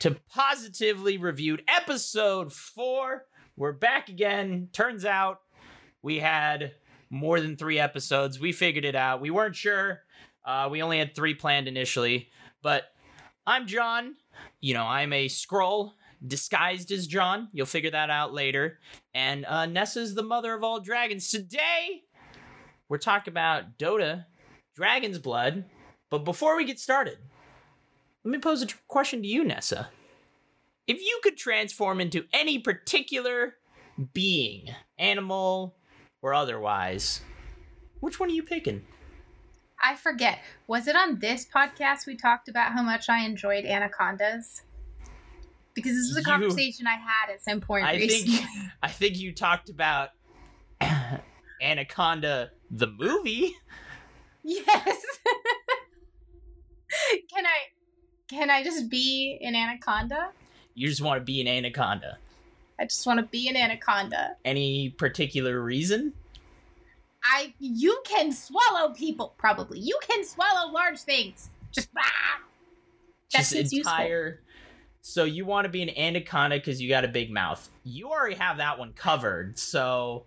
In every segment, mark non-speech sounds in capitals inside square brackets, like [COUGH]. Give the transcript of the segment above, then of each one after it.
To Positively Reviewed, episode four. We're back again. Turns out we had more than three episodes. We figured it out. We weren't sure. Uh, we only had three planned initially. But I'm John. You know, I'm a Skrull disguised as John. You'll figure that out later. And uh, Nessa's the mother of all dragons. Today, we're talking about Dota, Dragon's Blood. But before we get started, let me pose a tr- question to you, Nessa. If you could transform into any particular being, animal or otherwise, which one are you picking? I forget. Was it on this podcast we talked about how much I enjoyed anacondas? Because this was a You- conversation I had at some point I recently. think [LAUGHS] I think you talked about [CLEARS THROAT] Anaconda the movie. yes. [LAUGHS] can I can I just be an anaconda? You just want to be an anaconda. I just want to be an anaconda. Any particular reason? I you can swallow people probably. You can swallow large things. Just ah! That just seems useful. entire. So you want to be an anaconda because you got a big mouth. You already have that one covered, so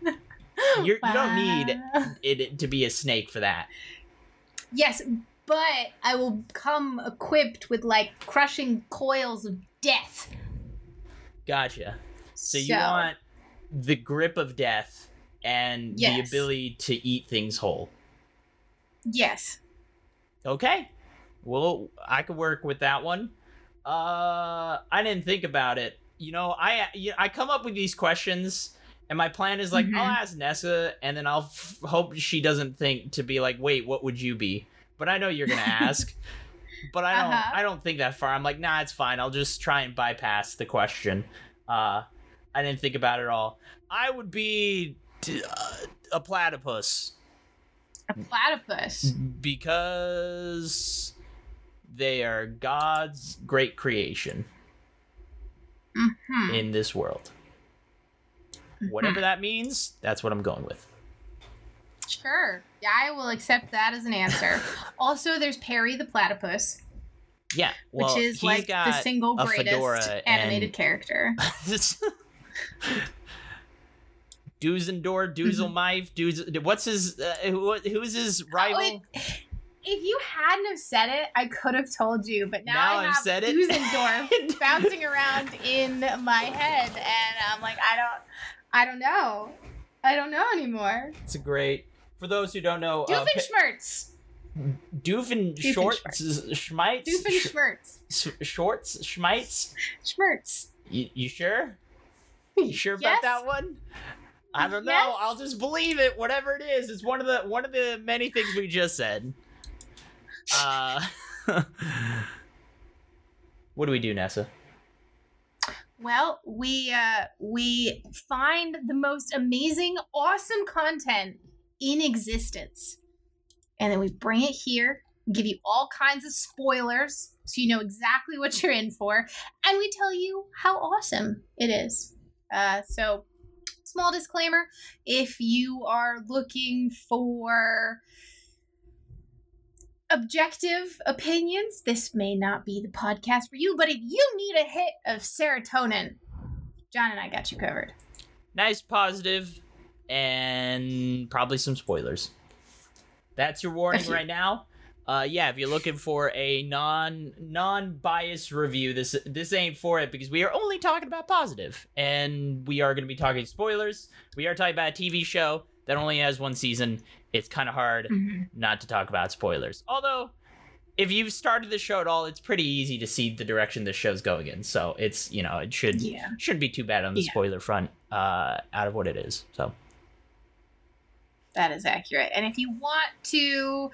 [LAUGHS] you're, you don't need Wow. it to be a snake for that. Yes, but I will come equipped with like crushing coils of death. Gotcha. So you want the grip of death and the ability to eat things whole. Yes. Okay. Well, I could work with that one. Uh, I didn't think about it. You know, I I come up with these questions, and my plan is like Mhm. I'll ask Nessa, and then I'll f- hope she doesn't think to be like, wait, what would you be? But I know you're gonna ask. [LAUGHS] but I don't. Uh-huh. I don't think that far. I'm like, nah, it's fine. I'll just try and bypass the question. Uh, I didn't think about it at all. I would be t- uh, a platypus A platypus. because they are God's great creation hmm in this world. Whatever that means, that's what I'm going with. Sure. Yeah, I will accept that as an answer. [LAUGHS] also, there's Perry the platypus, Yeah, well, which is he's like the single greatest animated and- character. [LAUGHS] Duzendor, [LAUGHS] Duzelmife, Duz. What's his? Uh, who, who's his rival? Oh, it- if you hadn't have said it, I could have told you. But now, Now I I've have said it. Dusendorf bouncing around in my head, and I'm like, I don't, I don't know, I don't know anymore. it's a great. For those who don't know, uh, Doofenshmirtz, Doofen Shorts, Schmites, Doofenshmirtz, Sh- Shorts, Schmites. Schmirtz. You, you sure? You [LAUGHS] sure about Yes. that one? I don't know. Yes. I'll just believe it. Whatever it is, it's one of the one of the many things we just said. [LAUGHS] Uh, [LAUGHS] what do we do, Nessa? Well, we uh we find the most amazing, awesome content in existence. And then we bring it here, give you all kinds of spoilers so you know exactly what you're in for, and we tell you how awesome it is. Uh so small disclaimer, if you are looking for objective opinions, this may not be the podcast for you, but if you need a hit of serotonin, John and I got you covered. Nice, positive, and probably some spoilers. That's your warning right now. Uh, yeah, if you're looking for a non non biased review, this this ain't for it because we are only talking about positive, and we are going to be talking spoilers. We are talking about a TV show that only has one season. It's kind of hard not to talk about spoilers. Although, if you've started the show at all, it's pretty easy to see the direction the show's going in. So it's you know it should Yeah. shouldn't be too bad on the Yeah. spoiler front uh, out of what it is. So That is accurate. And if you want to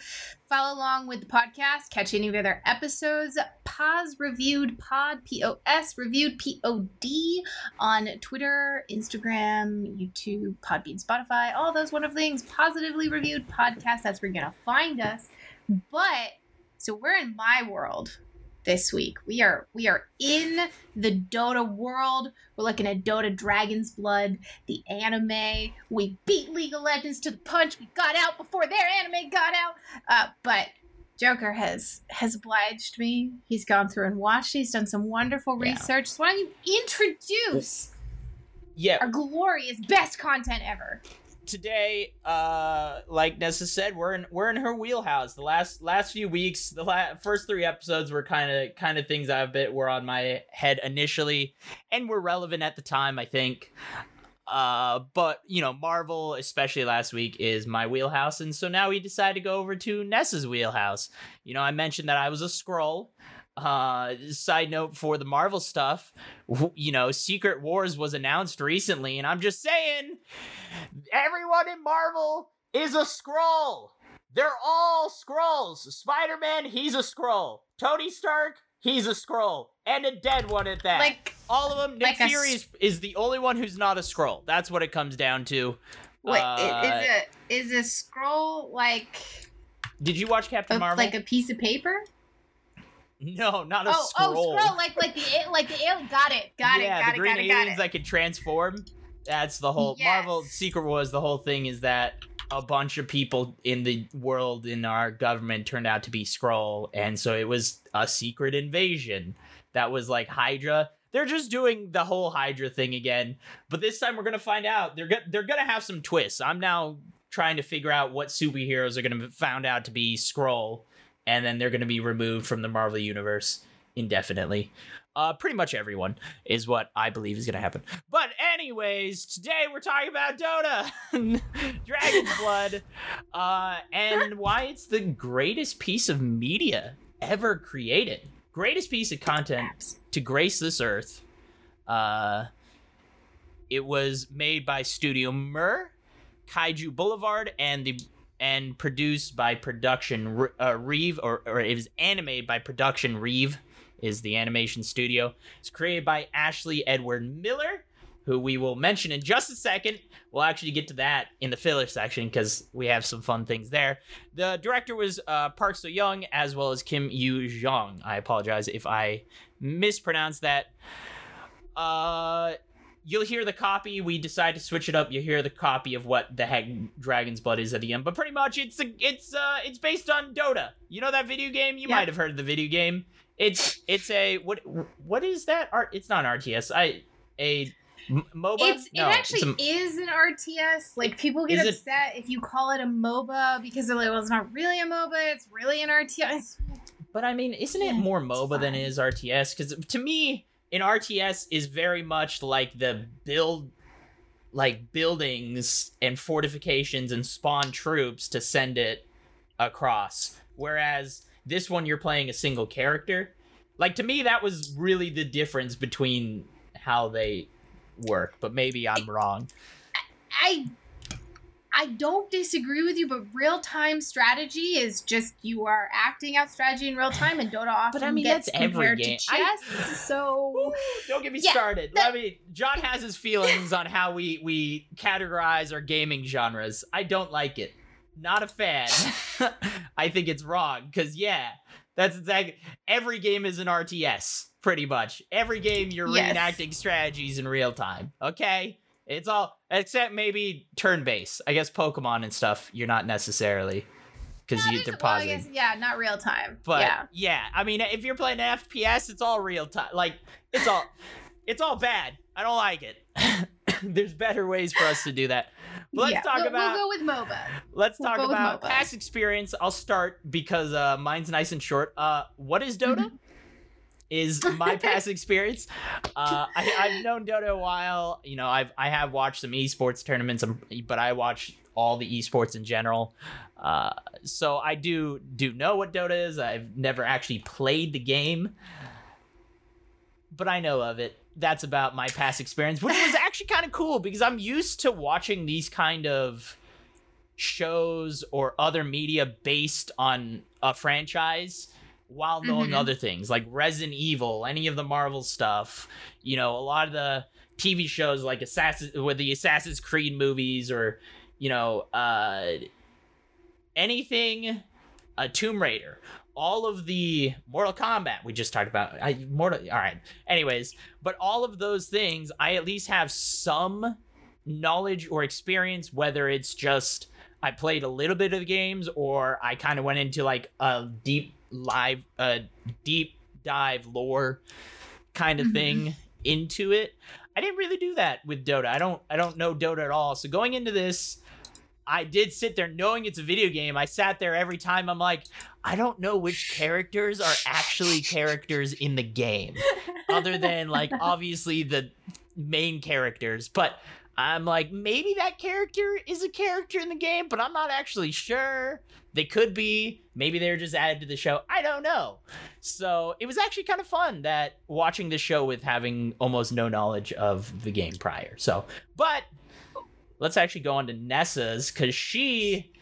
follow along with the podcast, catch any of the other episodes, Pause Reviewed Pod, P O S Reviewed P O D, on Twitter, Instagram, YouTube, Podbean, Spotify, all those wonderful things. Positively Reviewed Podcast. That's where you're going to find us. But, so we're in my world this week. We are we are in the Dota world. We're looking at Dota Dragon's Blood, the anime. We beat League of Legends to the punch. We got out before their anime got out. Uh, but Joker has has obliged me. He's gone through and watched. He's done some wonderful Yeah. research. So why don't you introduce Yeah, our glorious best content ever? Today, uh, like Nessa said, we're in we're in her wheelhouse. The last last few weeks, the la- first three episodes were kind of kind of things I've bit were on my head initially, and were relevant at the time. I think. Uh, but you know, Marvel, especially last week, is my wheelhouse, and so now we decide to go over to Nessa's wheelhouse. You know, I mentioned that I was a Skrull. Uh, side note for the Marvel stuff, you know, Secret Wars was announced recently, and I'm just saying, everyone in Marvel is a Skrull. They're all Skrulls. Spider Man, he's a Skrull. Tony Stark, he's a Skrull, and a dead one at that. Like, all of them. Nick like a Fury is, is the only one who's not a Skrull. That's what it comes down to. what Uh, is it? Is a scroll like Did you watch Captain a, Marvel? like a piece of paper? No, not a Oh, oh scroll. oh, scroll like like the like the alien. Got it. Got yeah, it. Got the it. green Got it. Got aliens it. that could transform. That's the whole Yes. Marvel Secret Wars. The whole thing is that a bunch of people in the world in our government turned out to be Skrull, and so it was a secret invasion that was like Hydra. They're just doing the whole Hydra thing again, but this time we're gonna find out. They're go- they're gonna have some twists. I'm now trying to figure out what superheroes are gonna be found out to be Skrull, and then they're gonna be removed from the Marvel universe indefinitely. Uh, pretty much everyone is what I believe is gonna happen. But anyways, today we're talking about Dota, [LAUGHS] Dragon's Blood, uh, and why it's the greatest piece of media ever created. Greatest piece of content to grace this earth. Uh, it was made by Studio Mir, Kaiju Boulevard, and the and produced by Production uh, Reeve, or, or it was animated by Production Reeve, is the animation studio. It's created by Ashley Edward Miller, who we will mention in just a second. We'll actually get to that in the filler section because we have some fun things there. The director was uh, Park So Young as well as Kim Yu Jong. I apologize if I mispronounced that. Uh, you'll hear the copy. We decide to switch it up. You hear the copy of what the heck Dragon's Blood is at the end. But pretty much, it's a, it's uh, it's based on Dota. You know that video game? You Yeah. might have heard of the video game. It's it's a what what is that art? It's not an RTS. I a M- MOBA. It's no, it actually a- is an RTS. Like people get Is it- upset if you call it a MOBA because they're like, well, it's not really a MOBA. It's really an RTS. But I mean, isn't it more MOBA than it is RTS? Because to me, an RTS is very much like the build, like buildings and fortifications and spawn troops to send it across. Whereas this one, you're playing a single character. Like to me, that was really the difference between how they work. But maybe I'm wrong. I I don't disagree with you, but real time strategy is just you are acting out strategy in real time, and Dota often I mean, gets that's every compared game. to I- chess. so Don't get me Yeah, started. that- Let me. John has his feelings on how we we categorize our gaming genres. I don't like it. Not a fan. [LAUGHS] I think it's wrong because yeah, that's exactly. Every game is an RTS, pretty much. Every game you're Yes. reenacting strategies in real time. Okay, it's all except maybe turn based. I guess Pokemon and stuff. You're not necessarily because No, you they're well, pausing. guess, yeah, not real time. But yeah, yeah. I mean, if you're playing an FPS, it's all real time. Like it's all, [LAUGHS] it's all bad. I don't like it. [LAUGHS] There's better ways for us to do that. But let's talk we'll, about. We'll go with MOBA. let's we'll talk about past experience. I'll start because uh, mine's nice and short. Uh, what is Dota? Mm-hmm. Is my past experience. Uh, I, I've known Dota a while. You know, I've I have watched some esports tournaments, um, but I watch all the esports in general. Uh, so I do do know what Dota is. I've never actually played the game, but I know of it. That's about my past experience, which was [SIGHS] actually kind of cool because I'm used to watching these kind of shows or other media based on a franchise while knowing Mhm. other things like Resident Evil, any of the Marvel stuff, you know, a lot of the TV shows like Assassin with the Assassin's Creed movies or you know, uh anything a Tomb Raider, all of the Mortal Kombat we just talked about. I Mortal all right. Anyways, but all of those things I at least have some knowledge or experience whether it's just I played a little bit of the games or I kind of went into like a deep live uh deep dive lore kind of Mhm. thing into it. I didn't really do that with Dota. I don't I don't know Dota at all. So going into this, I did sit there knowing it's a video game. I sat there every time I'm like, I don't know which characters are actually characters in the game other than like [LAUGHS] obviously the main characters. But I'm like, maybe that character is a character in the game, but I'm not actually sure. They could be. Maybe they're just added to the show. I don't know. So it was actually kind of fun that watching the show with having almost no knowledge of the game prior. So, but let's actually go on to Nessa's because she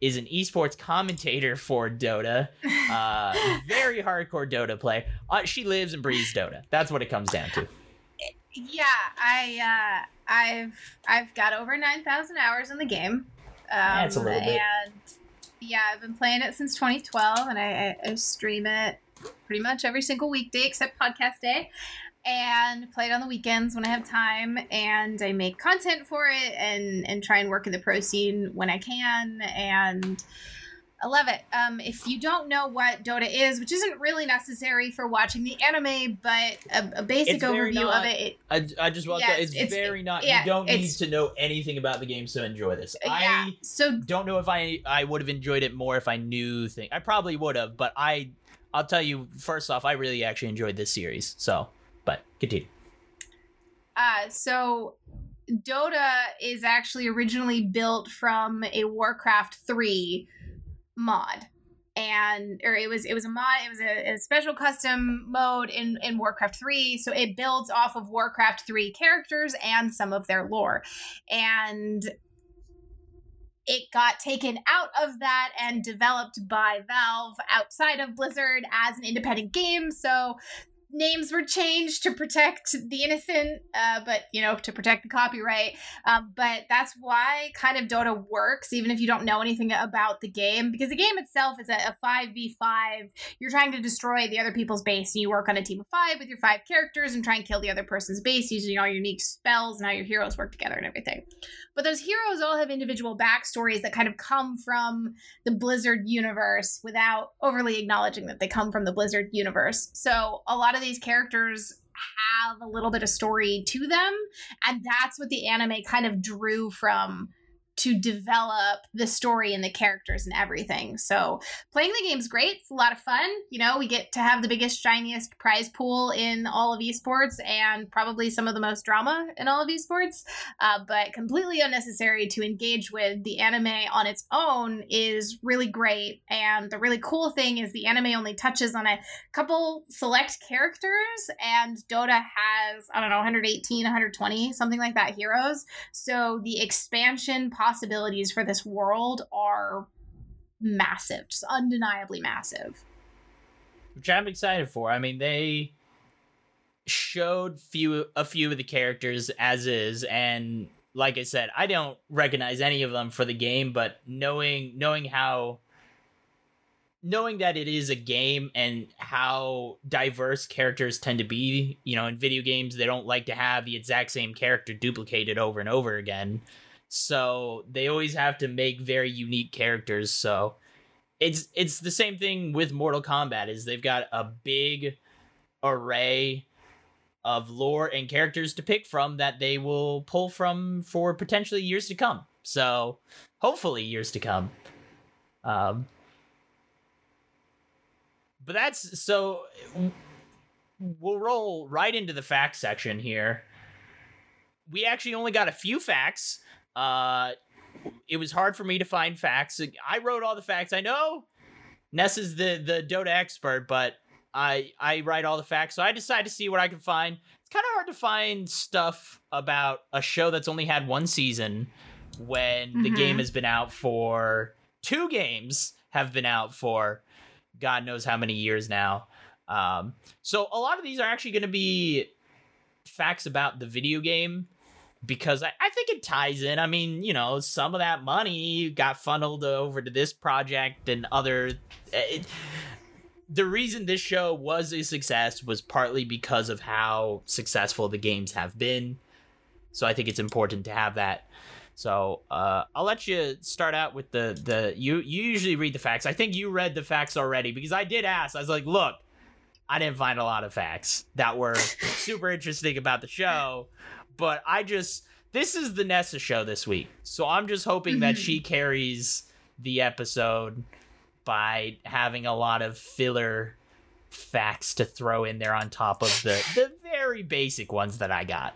is an esports commentator for Dota. Uh, [LAUGHS] very hardcore Dota play. Uh, she lives and breathes Dota. That's what it comes down to. Yeah, I uh, I've I've got over nine thousand hours in the game. Um, it's a little bit. And yeah, I've been playing it since 2012, and I, I, stream it pretty much every single weekday except podcast day, and play it on the weekends when I have time. And I make content for it, and and try and work in the pro scene when I can, and. I love it. Um, if you don't know what Dota is, which isn't really necessary for watching the anime, but a, a basic It's overview not- of it, it I, I just want Yeah, to. It's, it's- very not. yeah, you don't need to know anything about the game to enjoy this. yeah. I So don't know if I I would have enjoyed it more if I knew things. I probably would have, but I I'll tell you first off, I really actually enjoyed this series. So, but continue. Uh, so Dota is actually originally built from a Warcraft 3 mod. And or it was it was a mod it was a, a special custom mode in in Warcraft 3 so it builds off of Warcraft 3 characters and some of their lore. And it got taken out of that and developed by Valve outside of Blizzard as an independent game. So names were changed to protect the innocent, uh, but you know, to protect the copyright. Um, but that's why kind of Dota works, even if you don't know anything about the game, because the game itself is a five v five. You're trying to destroy the other people's base, and you work on a team of five with your five characters and try and kill the other person's base using all your unique spells and how your heroes work together and everything. But those heroes all have individual backstories that kind of come from the Blizzard universe without overly acknowledging that they come from the Blizzard universe. So a lot of these characters have a little bit of story to them, and that's what the anime kind of drew from to develop the story and the characters and everything. So playing the game's great. It's a lot of fun. You know, we get to have the biggest, shiniest prize pool in all of esports and probably some of the most drama in all of esports. Uh, but completely unnecessary to engage with. The anime on its own is really great. And the really cool thing is the anime only touches on a couple select characters, and Dota has, I don't know, 118, 120, something like that heroes. So the expansion possibilities for this world are massive, just undeniably massive. which I'm excited for. I mean, they showed few a few of the characters as is, and like I said, I don't recognize any of them for the game, but knowing knowing how knowing that it is a game and how diverse characters tend to be, you know, in video games they don't like to have the exact same character duplicated over and over again. So they always have to make very unique characters. So it's it's the same thing with Mortal Kombat is they've got a big array of lore and characters to pick from that they will pull from for potentially years to come. So hopefully years to come. Um but that's so we'll roll right into the facts section here. We actually only got a few facts. Uh it was hard for me to find facts. I wrote all the facts. I know Ness is the the Dota expert, but I I write all the facts, so I decided to see what I could find. It's kind of hard to find stuff about a show that's only had one season when the Mhm. game has been out for two games have been out for God knows how many years now. Um, so a lot of these are actually going to be facts about the video game because I, I think it ties in. I mean, you know, some of that money got funneled over to this project and other. It, the reason this show was a success was partly because of how successful the games have been. So I think it's important to have that. So uh, I'll let you start out with the the you you usually read the facts. I think you read the facts already because I did ask. I was like, look, I didn't find a lot of facts that were [LAUGHS] super interesting about the show, but I just this is the Nessa show this week, so I'm just hoping that she carries the episode by having a lot of filler facts to throw in there on top of the [SIGHS] the very basic ones that I got.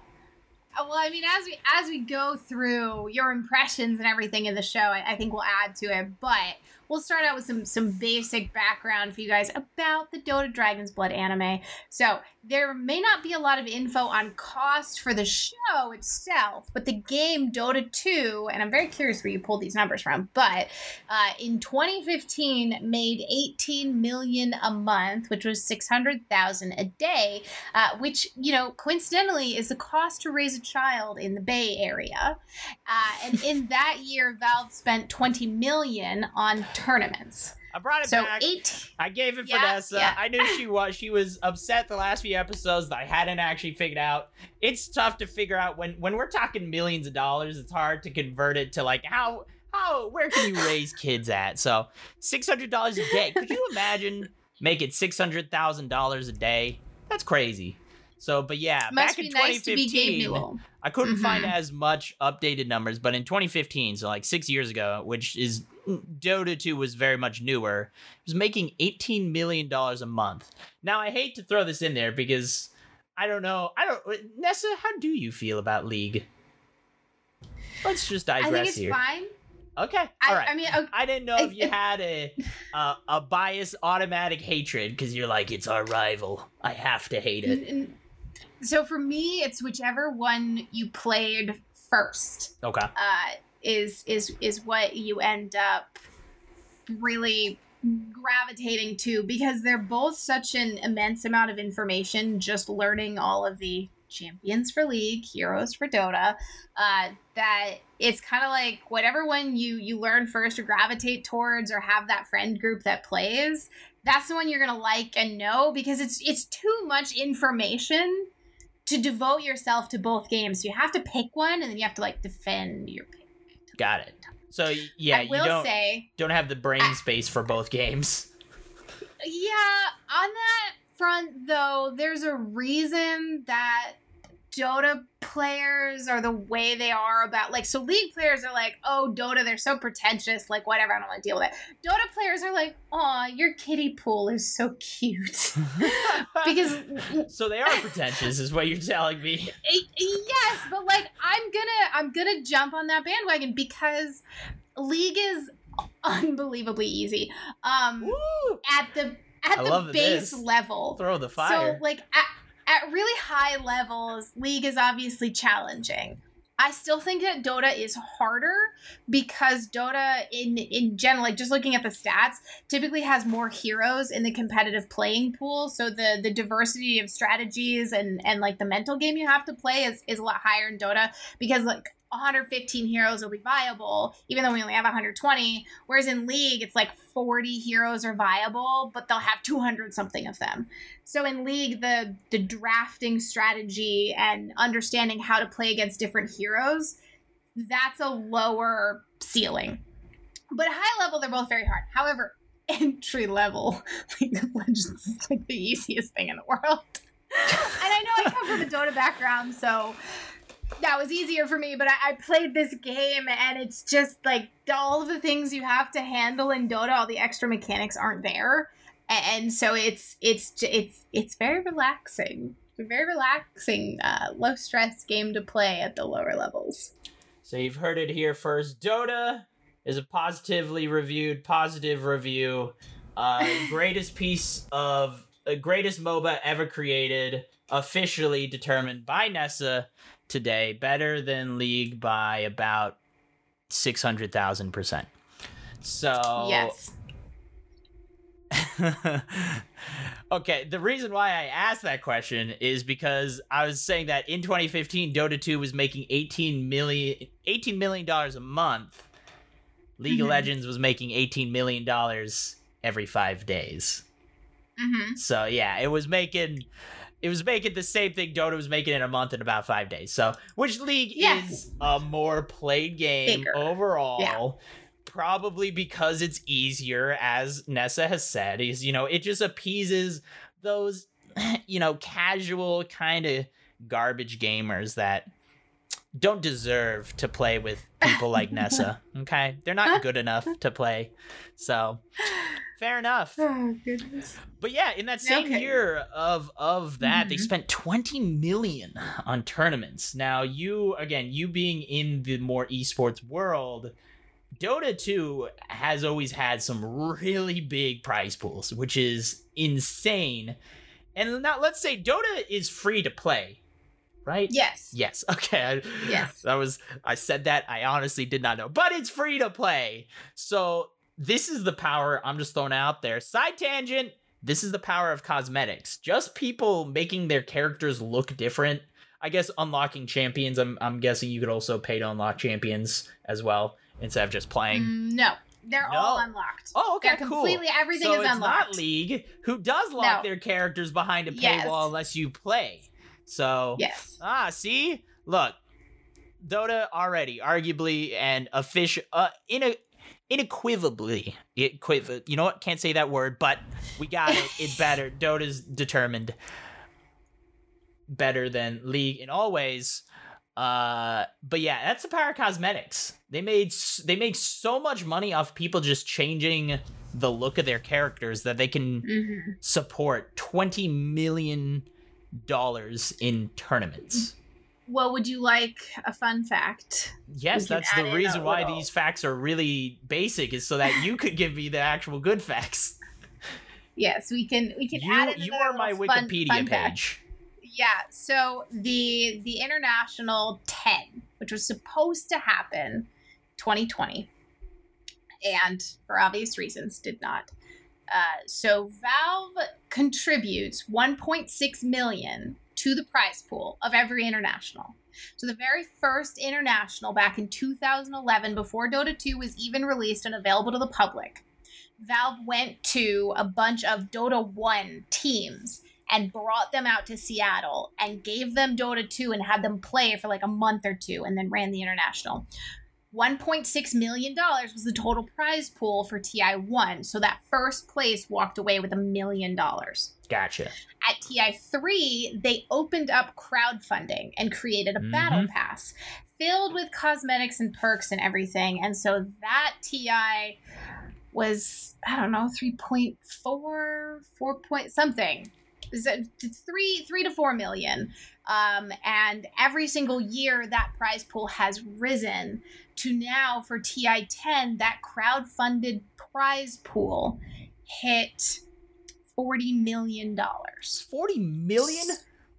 Uh, well, I mean, as we as we go through your impressions and everything in the show, I, I think we'll add to it. But we'll start out with some some basic background for you guys about the Dota Dragon's Blood anime. So there may not be a lot of info on cost for the show itself, but the game Dota 2, and I'm very curious where you pulled these numbers from, but uh, in 2015 made 18 million a month, which was 600,000 a day, uh, which you know coincidentally is the cost to raise a child in the Bay Area. Uh, and in that year, Valve spent 20 million on tournaments. I brought it back. So back. eight. I gave it Yeah, Vanessa. yeah. I knew she was. She was upset the last few episodes that I hadn't actually figured out. It's tough to figure out when when we're talking millions of dollars. It's hard to convert it to like how how where can you raise kids at? So six hundred dollars a day. Could you imagine making six hundred thousand dollars a day? That's crazy. So, but yeah, Must back in nice to be 2015, I couldn't find Mhm. as much updated numbers, but in 2015, so like six years ago, which is Dota 2 was very much newer, it was making 18 million dollars a month. Now I hate to throw this in there because I don't know. I don't. Nessa, how do you feel about League? Let's just digress I think it's here. fine. Okay, I, all right. I mean, okay, I didn't know if you had a a, a bias automatic hatred because you're like it's our rival. I have to hate it. so for me, it's whichever one you played first. Okay. uh, is is is what you end up really gravitating to because they're both such an immense amount of information just learning all of the champions for league heroes for dota uh, that it's kind of like whatever one you you learn first or gravitate towards or have that friend group that plays that's the one you're gonna like and know because it's it's too much information to devote yourself to both games. So you have to pick one and then you have to like defend your pick Got it. So yeah, I you don't say, don't have the brain I- space for both games. yeah, on that front though, there's a reason that Dota players are the way they are about like so league players are like, oh Dota, they're so pretentious, like whatever, I don't want to deal with it. Dota players are like, aw, your kiddie pool is so cute. [LAUGHS] because so they are pretentious, is what you're telling me. [LAUGHS] yes, but like I'm gonna I'm gonna jump on that bandwagon because League is unbelievably easy. Um Woo! at the at I the love base this. level. Throw the fire. So like at, at really high levels, League is obviously challenging. I still think that Dota is harder because Dota in in general, like just looking at the stats, typically has more heroes in the competitive playing pool. So the the diversity of strategies and and like the mental game you have to play is is a lot higher in Dota because like 115 heroes will be viable, even though we only have 120. Whereas in League, it's like 40 heroes are viable, but they'll have 200 something of them. So in League, the the drafting strategy and understanding how to play against different heroes, that's a lower ceiling. But high level, they're both very hard. However, [LAUGHS] entry level [LAUGHS] League of Legends is like the easiest thing in the world. [LAUGHS] and I know I come from a Dota background, so that was easier for me. But I, I played this game, and it's just like all of the things you have to handle in Dota, all the extra mechanics aren't there, and so it's it's it's it's very relaxing. It's a very relaxing, uh, low stress game to play at the lower levels. So you've heard it here first. Dota is a positively reviewed, positive review. Uh, [LAUGHS] greatest piece of uh, greatest MOBA ever created, officially determined by Nessa today. Better than League by about six hundred thousand percent. So Yes. [LAUGHS] okay, the reason why I asked that question is because I was saying that in 2015, Dota 2 was making 18 million, 18 million dollars a month. League of Mhm. Legends was making 18 million dollars every five days. hmm So yeah, it was making it was making the same thing Dota was making in a month in about five days. So, which League Yeah. is a more played game Bigger. overall. Yeah. Probably because it's easier, as Nessa has said, is you know, it just appeases those, [CLEARS THROAT] you know, casual kind of garbage gamers that don't deserve to play with people like [LAUGHS] Nessa. Okay, they're not good enough to play. So, fair enough. Oh goodness. But yeah, in that same Okay. year of of that, they Mhm. spent 20 million on tournaments. Now, you again, you being in the more esports world, Dota 2 has always had some really big prize pools, which is insane. And now let's say Dota is free to play, right? Yes. Yes. [LAUGHS] Okay. Yes. That was I said that. I honestly did not know. But it's free to play. So this is the power I'm just throwing out there. Side tangent. This is the power of cosmetics. Just people making their characters look different. I guess unlocking champions. I'm I'm guessing you could also pay to unlock champions as well instead of just playing. Mm, no, they're all unlocked. Oh, okay, They're cool. completely everything so is it's unlocked. not League who does lock No. their characters behind a paywall Yes. unless you play. So Yes. Ah, see? Look, Dota already arguably and official uh in a unequivocally equiv- you know what? Can't say that word but we got it. It's [LAUGHS] better. Dota's determined better than league in all ways. Uh but yeah that's the power of cosmetics. They made s- they make so much money off people just changing the look of their characters that they can hmm support 20 million dollars in tournaments Well, would you like a fun fact? Yes, that's the reason why little- these facts are really basic is so that you could give me the actual good facts. [LAUGHS] Yes, we can. We can You, add you are my fun- Wikipedia fun fact. Yeah. So the the international ten, which was supposed to happen, 2020, and for obvious reasons did not. Uh, so Valve contributes 1.6 million to the prize pool of every international. So the very first international back in 2011, before Dota 2 was even released and available to the public, Valve went to a bunch of Dota 1 teams and brought them out to Seattle and gave them Dota 2 and had them play for like a month or two and then ran the international. $1.6 million was the total prize pool for TI1. So that first place walked away with a million dollars. Gotcha. At TI3, they opened up crowdfunding and created a battle Mhm. pass filled with cosmetics and perks and everything. And so that TI was, I don't know, 3.4, 4 point something. Three, three to four million. Um, and every single year that prize pool has risen to now for TI 10, that crowd-funded prize pool hit $40 million. 40 million?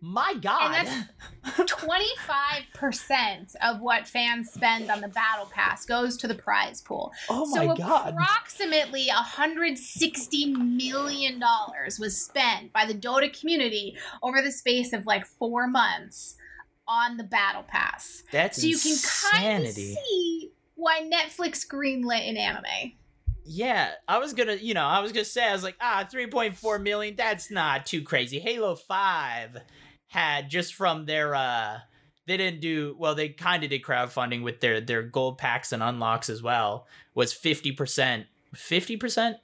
My god. [LAUGHS] that's- 25% of what fans spend on the battle pass goes to the prize pool. oh so my god. approximately 160 million dollars was spent by the Dota community over the space of like 4 months on the battle pass. That's so you can kind of insanity. see why Netflix greenlit an anime. Yeah, I was gonna, you know, I was gonna say, I was like, ah, 3.4 million, that's not too crazy. Halo 5 had just from their, uh, they didn't do, well, they kind of did crowdfunding with their, their gold packs and unlocks as well, was 50%, 50%?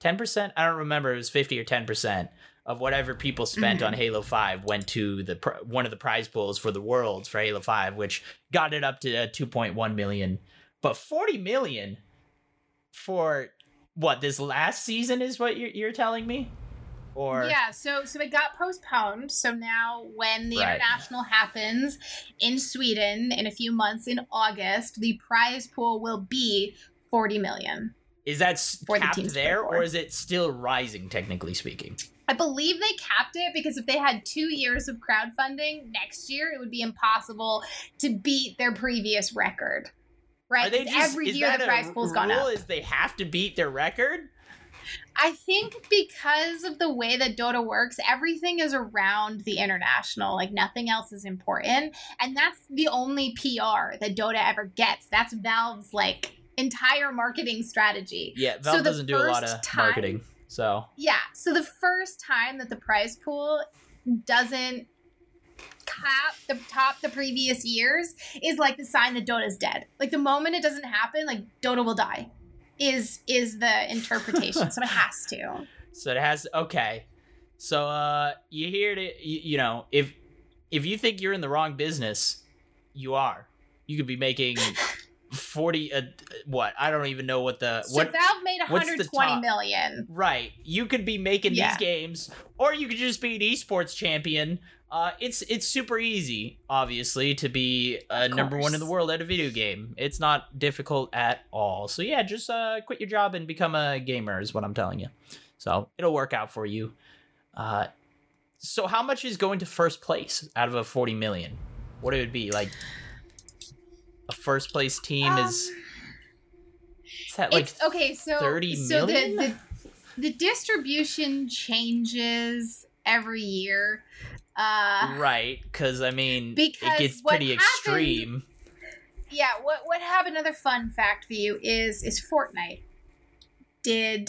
10%? I don't remember, it was 50 or 10% of whatever people spent on Halo 5 went to the, pr- one of the prize pools for the worlds for Halo 5, which got it up to uh, 2.1 million. But 40 million for what this last season is what you're, you're telling me or yeah, so so it got postponed. So now when the Right. international happens in Sweden in a few months in August, the prize pool will be 40 million. is that For the capped play there or is it still rising technically speaking I believe they capped it because if they had two years of crowdfunding next year, it would be impossible to beat their previous record. Right? are they 'Cause just every year the prize pool's gone up. is they have to beat their record I think because of the way that Dota works, everything is around the international. Like nothing else is important. And that's the only PR that Dota ever gets. That's Valve's like entire marketing strategy. yeah So valve the doesn't do a lot of time- marketing so Yeah. So the first time that the prize pool doesn't cap the top the previous years is like the sign that Dota's dead. Like the moment it doesn't happen, like Dota will die. Is is the interpretation. so it has to. [LAUGHS] So it has okay. So uh you hear it you, you know, if if you think you're in the wrong business, you are. You could be making 40 uh, what? I don't even know what the So what Valve made what's the 120 top? million. Right. You could be making Yeah. these games, or you could just be an esports champion. Uh, it's it's super easy, obviously, to be uh, number one in the world at a video game. It's not difficult at all. So yeah, just uh, quit your job and become a gamer is what I'm telling you. So it'll work out for you. Uh, so how much is going to first place out of a 40 million? What it would be like? A first place team is Um, is that like okay, so 30 so million? the, the the distribution changes every year. Uh right? Because I mean, Because it gets pretty happened- extreme. yeah, what what happened another fun fact for you is is Fortnite did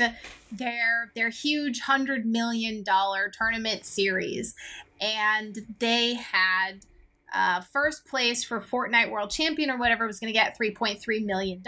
their their huge 100 million dollar tournament series and they had uh, first place for Fortnite World Champion or whatever was going to get $3.3 million,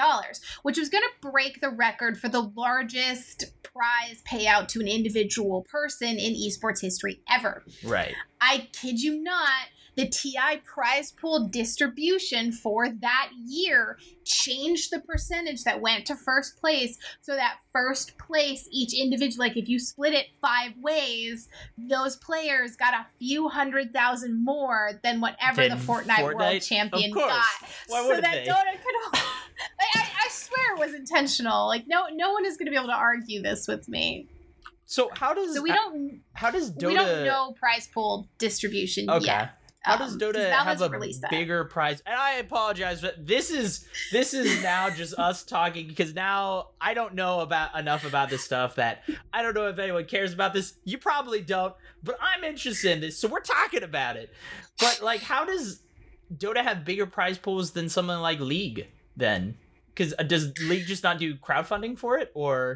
which was going to break the record for the largest prize payout to an individual person in esports history ever. Right. I kid you not, the TI prize pool distribution for that year changed the percentage that went to first place. So that first place each individual like if you split it five ways those players got a few hundred thousand more than whatever the Fortnite, World Champion got. Why so that they? Dota could [LAUGHS] like, I, I swear it was intentional. Like no no one is going to be able to argue this with me. So how does so we don't how does Dota we don't know prize pool distribution Okay. yet How does Dota Valve have a bigger prize? And I apologize, but this is this is now just us talking because now I don't know about enough about this stuff that I don't know if anyone cares about this. You probably don't, but I'm interested in this, so we're talking about it. But like, how does Dota have bigger prize pools than something like League? Then, because uh, does League just not do crowdfunding for it, or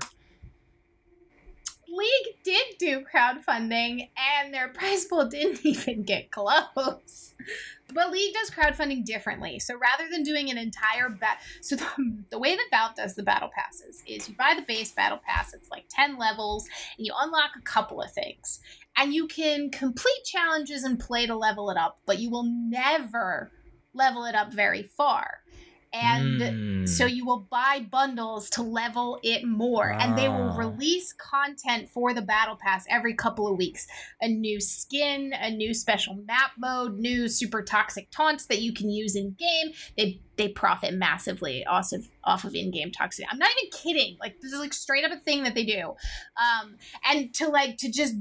League did do crowdfunding and their prize pool [LAUGHS] didn't even get close. But League does crowdfunding differently. So rather than doing an entire bat, so the, the way that Valve does the battle passes is you buy the base battle pass, it's like 10 levels, and you unlock a couple of things. And you can complete challenges and play to level it up, but you will never level it up very far. And Hmm. so you will buy bundles to level it more, and they will Ah. release content for the battle pass every couple of weeks. A new skin, a new special map mode, new super toxic taunts that you can use in game. They they profit massively off of off of in game toxicity. I'm not even kidding. Like this is like straight up a thing that they do. Um, and to like to just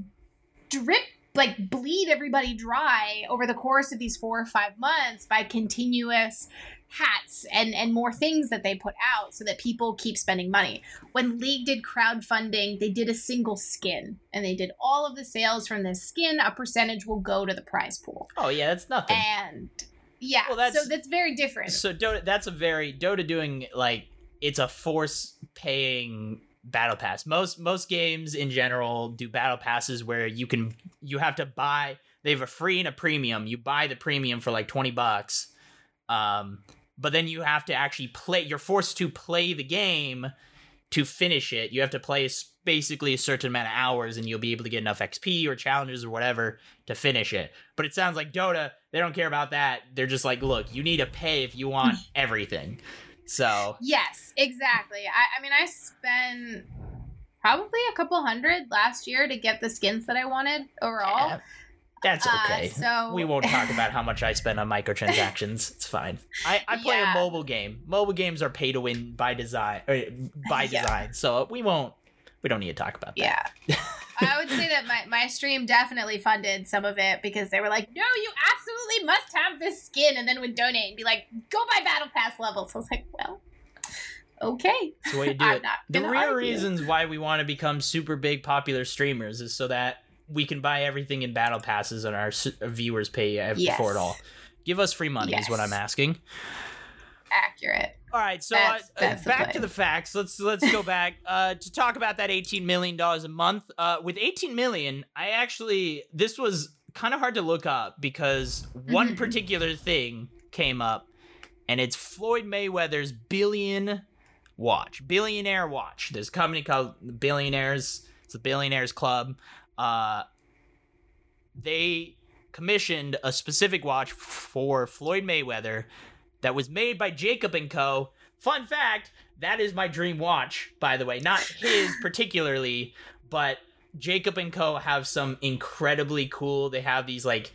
drip like bleed everybody dry over the course of these four or five months by continuous hats and and more things that they put out so that people keep spending money. When League did crowdfunding, they did a single skin and they did all of the sales from this skin, a percentage will go to the prize pool. oh yeah, that's nothing. And yeah, Well, that's- so that's very different. So Dota, that's a very Dota doing like it's a force paying battle pass. Most most games in general do battle passes where you can you have to buy. They have a free and a premium. You buy the premium for like twenty bucks, um, but then you have to actually play. You're forced to play the game to finish it. You have to play basically a certain amount of hours, and you'll be able to get enough XP or challenges or whatever to finish it. But it sounds like Dota, they don't care about that. They're just like, look, you need to pay if you want [LAUGHS] everything. So Yes, exactly. I, I mean, I spent probably a couple hundred last year to get the skins that I wanted overall. yeah, that's Uh, okay. so we won't talk about how much I spend on microtransactions. [LAUGHS] it's fine. I, I play Yeah. a mobile game. Mobile games are pay to win by design. Or by Yeah. design. So we won't. We don't need to talk about that. Yeah. [LAUGHS] I would say that my, my stream definitely funded some of it because they were like, no, you absolutely must have this skin, and then would donate and be like, go buy Battle Pass levels. I was like, well, okay. The way to do I'm it. The real argue. reasons why we want to become super big popular streamers is so that we can buy everything in battle passes and our viewers pay Yes. for it all. Give us free money is what I'm asking. Accurate. All right, so That's- uh, that's uh, the back to the facts. Let's let's go back [LAUGHS] uh, to talk about that 18 million dollars a month. Uh, with 18 million, I actually this was kind of hard to look up because one particular thing came up, and it's Floyd Mayweather's billion watch, billionaire watch. There's a company called Billionaires. It's the Billionaires Club. Uh, they commissioned a specific watch for Floyd Mayweather that was made by Jacob and Co. Fun fact, that is my dream watch, by the way. Not his [LAUGHS] particularly, but Jacob and Co have some incredibly cool. They have these like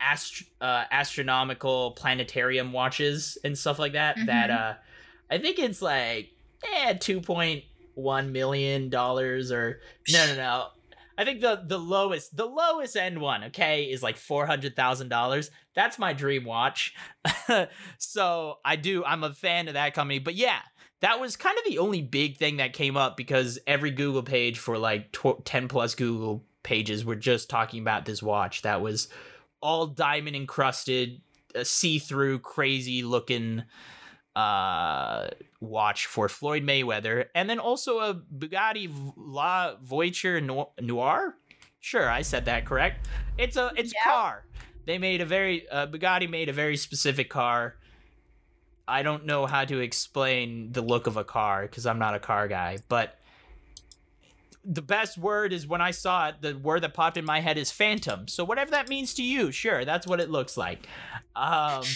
ast- uh, astronomical planetarium watches and stuff like that. That Mhm. uh, I think it's like eh, two point one million dollars or no, no, no. I think the the lowest the lowest end one, okay, is like four hundred thousand dollars. That's my dream watch. [LAUGHS] so I do. I'm a fan of that company. But yeah, that was kind of the only big thing that came up because every Google page for like tw- ten plus Google pages were just talking about this watch that was all diamond encrusted, uh, see through, crazy looking uh watch for Floyd Mayweather. And then also a Bugatti La Voiture No- Noir? Sure I said that correct. It's a it's Yeah. a car. They made a very uh, Bugatti made a very specific car. I don't know how to explain the look of a car cuz I'm not a car guy but the best word is when I saw it the word that popped in my head is phantom. So whatever that means to you sure that's what it looks like. Um [LAUGHS]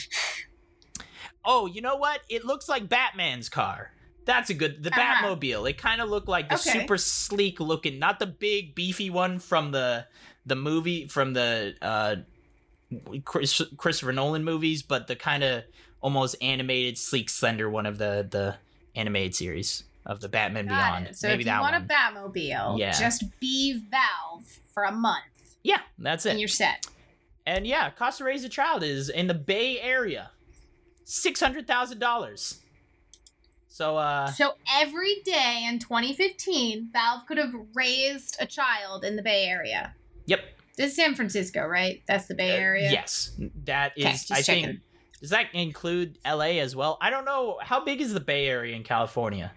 Oh, you know what? It looks like Batman's car. That's a good the Uh-huh. Batmobile. It kind of looked like the Okay. super sleek looking, not the big beefy one from the the movie from the uh Chris, Christopher Nolan movies, but the kind of almost animated, sleek, slender one of the the animated series of the Batman Got Beyond. it. So Maybe if you want one. a Batmobile, Yeah. just be Valve for a month yeah, that's it. and you're set. And yeah, cost to raise a child is in the Bay Area, six hundred thousand dollars. So uh, So every day in 2015, Valve could have raised a child in the Bay Area. yep. This is San Francisco, right? That's the Bay Area. Uh, Yes, that is. Okay, just I think. checking. Does that include L.A. as well? I don't know how big is the Bay Area in California.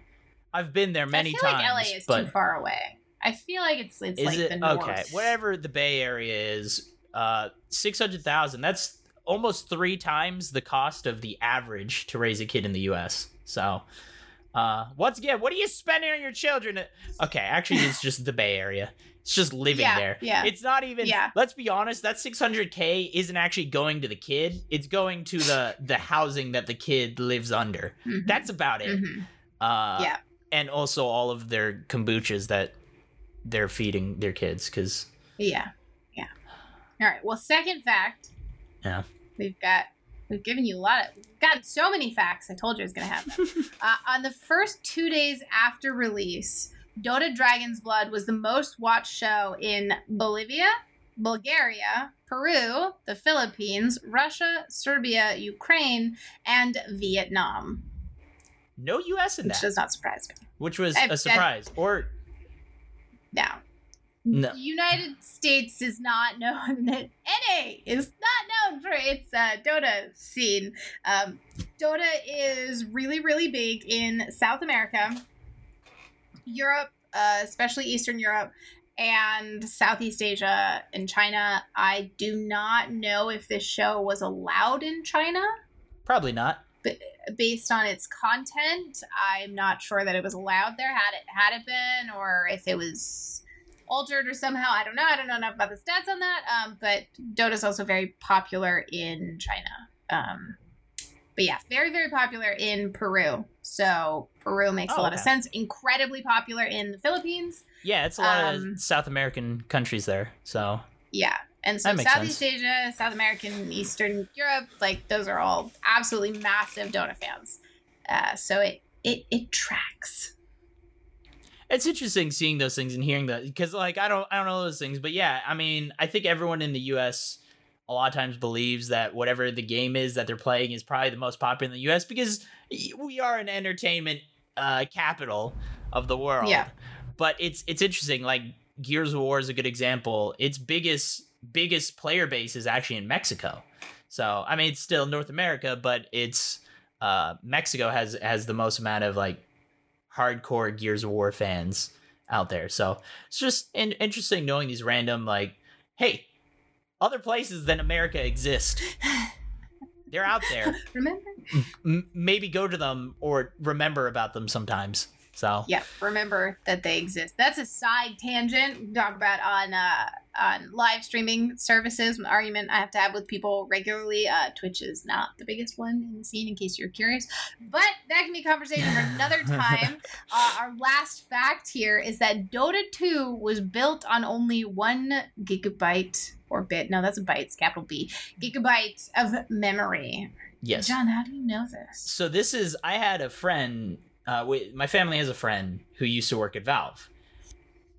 I've been there many times. I feel times. like LA is but too far away. I feel like it's it's is like it the north. okay? Whatever the Bay Area is, uh, six hundred thousand. That's almost three times the cost of the average to raise a kid in the U.S. So, uh, once again, what are you spending on your children? Okay, actually, it's just the Bay Area. It's just living Yeah, there. yeah. It's not even. Yeah. Let's be honest. That 600k isn't actually going to the kid. It's going to the the housing that the kid lives under. Mhm. That's about it. Mhm. Uh, Yeah. And also all of their kombuchas that they're feeding their kids because Yeah. Yeah. All right. Well, second fact. Yeah. We've got we've given you a lot of we've got so many facts. I told you I was gonna happen. [LAUGHS] uh, on the first two days after release, Dota Dragon's Blood was the most watched show in Bolivia, Bulgaria, Peru, the Philippines, Russia, Serbia, Ukraine, and Vietnam. no U.S. in Which that, does not surprise me. which was a surprise. Or Now, no, United States is not known. that NA is not known for its uh, Dota scene. Um, Dota is really, really big in South America, Europe, uh, especially Eastern Europe, and Southeast Asia and China. I do not know if this show was allowed in China probably not. But based on its content. I'm not sure that it was allowed there. Had it had it been, or if it was altered or somehow, I don't know. I don't know enough about the stats on that. Um, but is also very popular in China. Um, but yeah, very very popular in Peru. So Peru makes Oh, a lot of sense. Incredibly popular in the Philippines. Yeah, it's a lot Um, of South American countries there. So Yeah. And so Southeast Asia, South American, Eastern Europe, like those are all absolutely massive Dota fans. Uh, so it it it tracks. It's interesting seeing those things and hearing that because like I don't I don't know those things, but yeah, I mean I think everyone in the U.S. a lot of times believes that whatever the game is that they're playing is probably the most popular in the U.S. because we are an entertainment uh, capital of the world. Yeah. But it's it's interesting. Like Gears of War is a good example. Its biggest biggest player base is actually in Mexico. So I mean it's still North America, but it's uh, Mexico has has the most amount of like hardcore Gears of War fans out there. So it's just in- interesting knowing these random like, hey, other places than America exist. They're out there. [LAUGHS] Remember? M- maybe go to them or remember about them sometimes. So Yeah, remember that they exist. That's a side tangent we talk about on uh, on live streaming services. An argument I have to have with people regularly. Uh, Twitch is not the biggest one in the scene, in case you're curious. But that can be a conversation for another [LAUGHS] time. uh, our last fact here is that Dota 2 was built on only one gigabyte or bit. No, that's a byte. It's capital B. Gigabyte of memory. yes. John, how do you know this? So this is I had a friend. Uh, we, my family has a friend who used to work at Valve.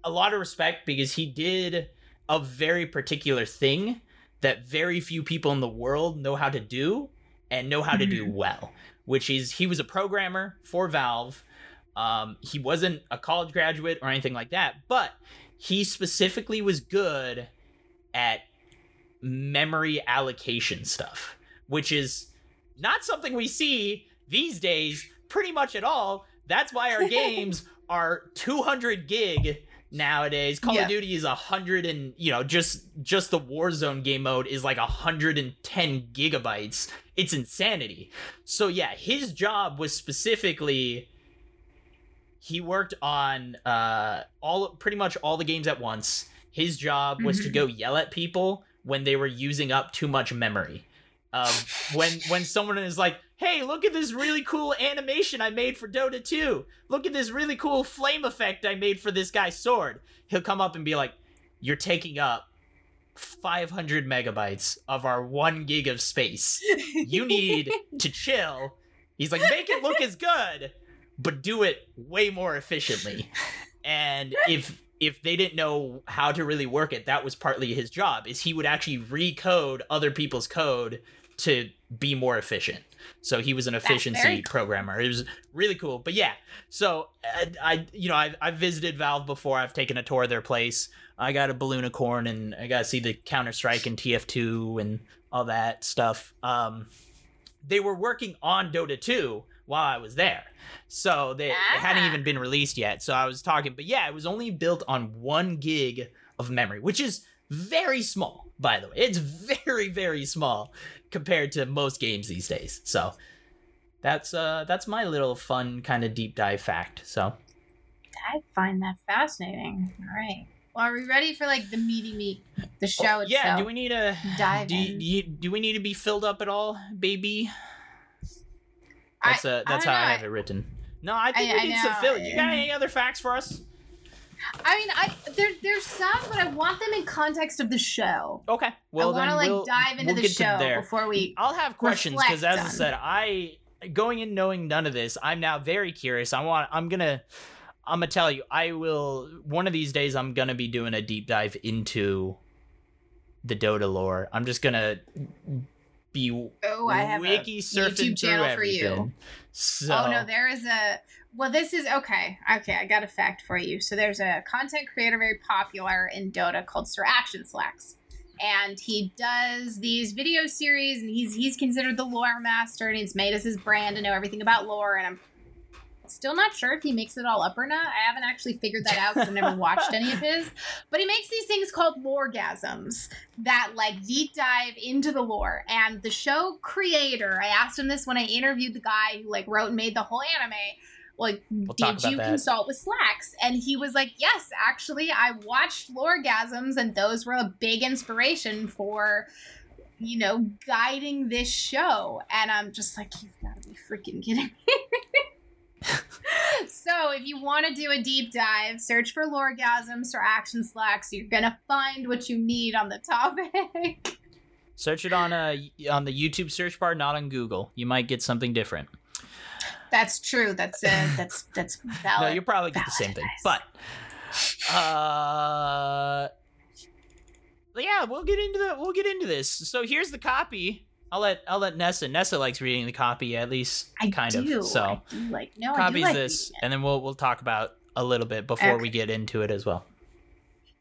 A lot of respect because he did a very particular thing that very few people in the world know how to do and know how to do well. Which is he was a programmer for Valve. Um, he wasn't a college graduate or anything like that, but he specifically was good at memory allocation stuff, which is not something we see these days pretty much at all. That's why our [LAUGHS] games are 200 gig nowadays. Call Yeah. of Duty is 100 and, you know, just just the Warzone game mode is like 110 gigabytes. It's insanity. So yeah, his job was specifically he worked on uh all pretty much all the games at once. His job was to Mhm. go yell at people when they were using up too much memory. Um, when when someone is like, "Hey, look at this really cool animation I made for Dota 2. Look at this really cool flame effect I made for this guy's sword." He'll come up and be like, "You're taking up 500 megabytes of our 1 gig of space. You need [LAUGHS] to chill." He's like, "Make it look as good, but do it way more efficiently." And [LAUGHS] if if they didn't know how to really work it, that was partly his job. Is he would actually recode other people's code to be more efficient. So he was an efficiency cool. programmer. It was really cool. But yeah, so I, I you know, I've, I've visited Valve before. I've taken a tour of their place. I got a Balloonicorn and I got to see the Counter Strike and TF2 and all that stuff. Um, they were working on Dota 2 while I was there. So they it hadn't Ah. even been released yet. So I was talking, but yeah, it was only built on one gig of memory, which is very small, by the way. It's very, very small compared to most games these days. So that's uh that's my little fun kind of deep dive fact. So I find that fascinating. All right. Well, are we ready for like the meaty meat, the show itself? yeah, do we need a dive do, in? you, do we need to be filled up at all, baby? That's uh that's I how don't I have it written. No, I think I- we I need some know. fill. You got any other facts for us? I mean, I there there's some, but I want them in context of the show. Okay. Well, I want to like we'll, dive into we'll the show before we. I'll have questions because, as I said, I going in knowing none of this, I'm now very curious. I want. I'm gonna. I'm gonna tell you. I will. One of these days, I'm gonna be doing a deep dive into the Dota lore. I'm just gonna be Oh, I have wiki a surfing YouTube through channel for you. everything. So, Oh no, there is a. Well, this is okay. Okay, I got a fact for you. So there's a content creator very popular in Dota called Sir Action Slacks, and he does these video series, and he's he's considered the lore master, and he's made us his brand to know everything about lore. And I'm still not sure if he makes it all up or not. I haven't actually figured that out because I've never watched any of his. But he makes these things called loregasms that like deep dive into the lore. And the show creator, I asked him this when I interviewed the guy who like wrote and made the whole anime. Like, We'll did you that. consult with Slacks? And he was like, Yes, actually, I watched Loregasms, and those were a big inspiration for, you know, guiding this show. And I'm just like, You've got to be freaking kidding me. [LAUGHS] so if you want to do a deep dive, search for Loregasms or Action Slacks. You're gonna find what you need on the topic. [LAUGHS] search it on uh on the YouTube search bar, not on Google. You might get something different. That's true. That's uh, that's that's [LAUGHS] valid. no, you'll probably get the same thing. But uh yeah, we'll get into the we'll get into this. So here's the copy. I'll let I'll let Nessa. Nessa likes reading the copy at least I kind do. of. So I do like no, copies like this and then we'll we'll talk about a little bit before we get into it as well.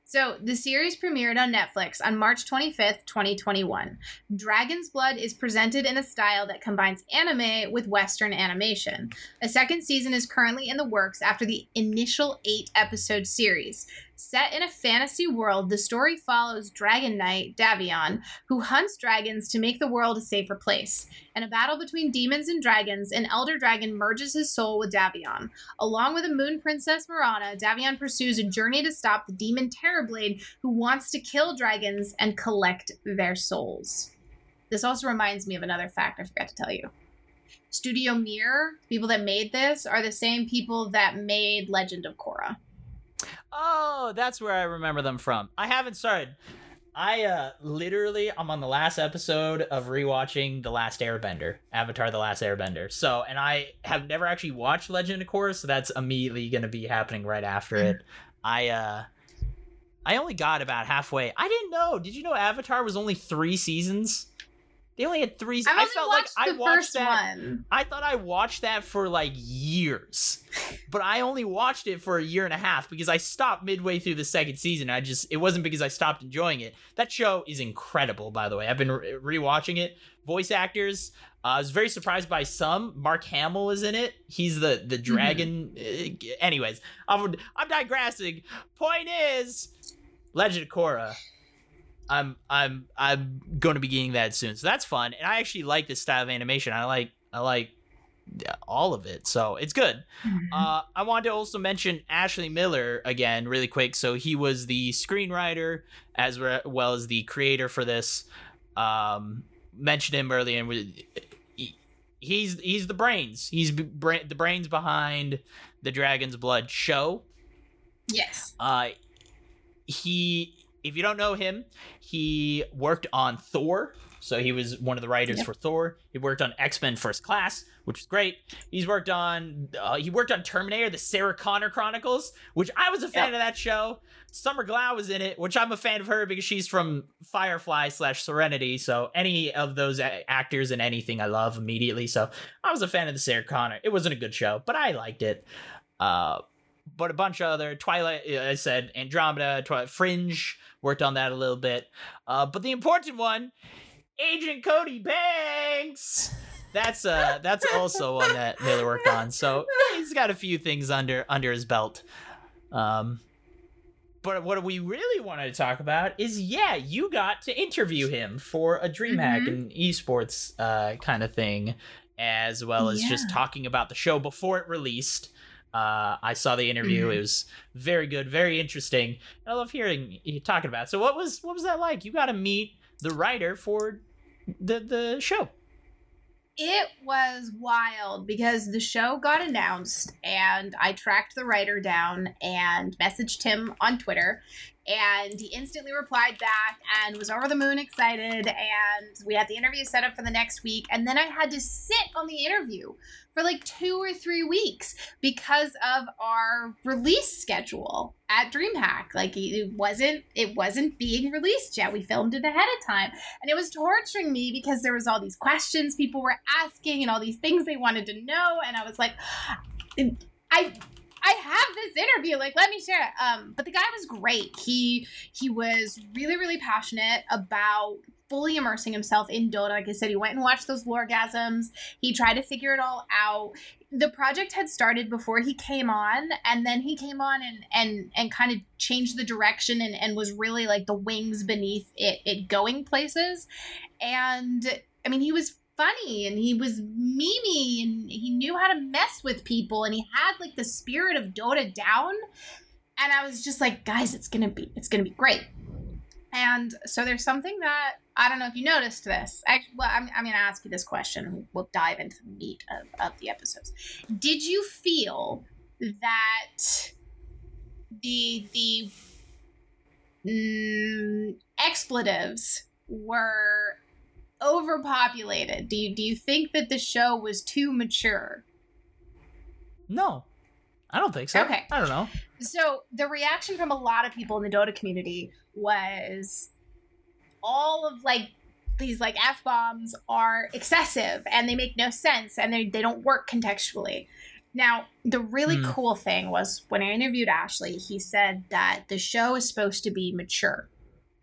So, the series premiered on Netflix on March 25th, 2021. Dragon's Blood is presented in a style that combines anime with Western animation. A second season is currently in the works after the initial eight episode series. Set in a fantasy world, the story follows Dragon Knight Davion, who hunts dragons to make the world a safer place. In a battle between demons and dragons, an elder dragon merges his soul with Davion. Along with the moon princess Mirana, Davion pursues a journey to stop the demon Terrorblade, who wants to kill dragons and collect their souls. This also reminds me of another fact I forgot to tell you. Studio Mir, people that made this, are the same people that made Legend of Korra. Oh, that's where I remember them from. I haven't started. I uh literally I'm on the last episode of rewatching The Last Airbender, Avatar The Last Airbender. So, and I have never actually watched Legend of Korra, so that's immediately going to be happening right after it. I uh I only got about halfway. I didn't know. Did you know Avatar was only 3 seasons? They only had 3 I've I only felt like I watched that one. I thought I watched that for like years, but I only watched it for a year and a half because I stopped midway through the second season. I just, it wasn't because I stopped enjoying it. That show is incredible, by the way. I've been re- rewatching it. Voice actors, uh, I was very surprised by some. Mark Hamill is in it. He's the the dragon. Uh, anyways, I'm, I'm digressing. Point is, Legend of Korra. I'm I'm I'm going to be getting that soon, so that's fun. And I actually like this style of animation. I like I like all of it, so it's good. Uh, I wanted to also mention Ashley Miller again, really quick. So he was the screenwriter as well as the creator for this. Um, mentioned him earlier, and we- he's he's the brains. He's b- bra- the brains behind the Dragon's Blood show. yes. Uh, he, if you don't know him, he worked on Thor. So he was one of the writers Yep. for Thor. He worked on X Men First Class, which is great. He's worked on uh, he worked on Terminator: The Sarah Connor Chronicles, which I was a fan Yep. of that show. Summer Glau was in it, which I'm a fan of her because she's from Firefly slash Serenity. So any of those a- actors and anything I love immediately. So I was a fan of the Sarah Connor. It wasn't a good show, but I liked it. Uh, but a bunch of other Twilight, uh, I said Andromeda, Twilight, Fringe worked on that a little bit. Uh, but the important one, Agent Cody Banks. That's uh that's also one that Miller worked on. So he's got a few things under under his belt. Um but what we really wanted to talk about is yeah, you got to interview him for a DreamHack Mhm. and esports uh kind of thing, as well as just talking about the show before it released. Uh, I saw the interview. Mhm. It was very good, very interesting. I love hearing you talking about. It. So, what was what was that like? You got to meet the writer for the the show. It was wild because the show got announced and I tracked the writer down and messaged him on Twitter and he instantly replied back and was over the moon excited and we had the interview set up for the next week and then I had to sit on the interview for like 2 or 3 weeks because of our release schedule at DreamHack. Like it wasn't it wasn't being released yet. We filmed it ahead of time. And it was torturing me because there was all these questions people were asking and all these things they wanted to know. And i was like i i have this interview. Like let me share it. Um but the guy was great. He he was really really passionate about fully immersing himself in dota. Like i said he went and watched those loregasms he tried to figure it all out. The project had started before he came on and then he came on and and and kind of changed the direction and, and was really like the wings beneath it it going places. And i mean he was funny and he was memey and he knew how to mess with people and he had like the spirit of dota down. And i was just like guys it's gonna be it's gonna be great. And so there's something that I don't know if you noticed this. Actually, well, I'm, I'm going to ask you this question. We'll dive into the meat of, of the episodes. Did you feel that the the mm, expletives were overpopulated? Do you do you think that the show was too mature? No, I don't think so. Okay. I don't know. So the reaction from a lot of people in the Dota community was all of like these like f bombs are excessive and they make no sense and they they don't work contextually. Now, the really Hmm. cool thing was when I interviewed Ashley, he said that the show is supposed to be mature.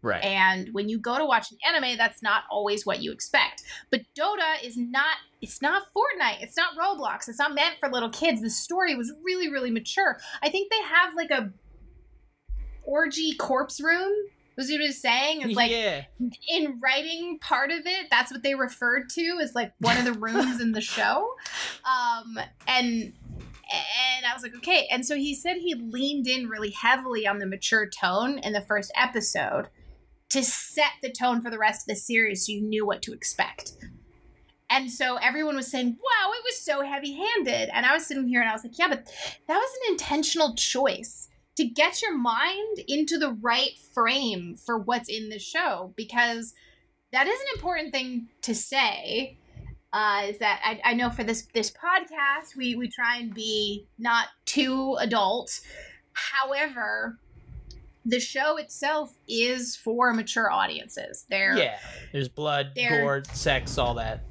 Right. And when you go to watch an anime, that's not always what you expect. But Dota is not it's not Fortnite, it's not Roblox, it's not meant for little kids. The story was really, really mature. I think they have like a orgy corpse room. Was what he was saying? Is [LAUGHS] like yeah. in writing part of it, that's what they referred to as like one of the rooms in the show. [LAUGHS] Um, and and I was like, okay. And so he said he leaned in really heavily on the mature tone in the first episode to set the tone for the rest of the series so you knew what to expect. And so everyone was saying, wow, it was so heavy handed. And I was sitting here and I was like, yeah, but that was an intentional choice to get your mind into the right frame for what's in the show because that is an important thing to say uh, is that I, I know for this this podcast we we try and be not too adult however the show itself is for mature audiences there Yeah. There's blood, gore, sex, all that.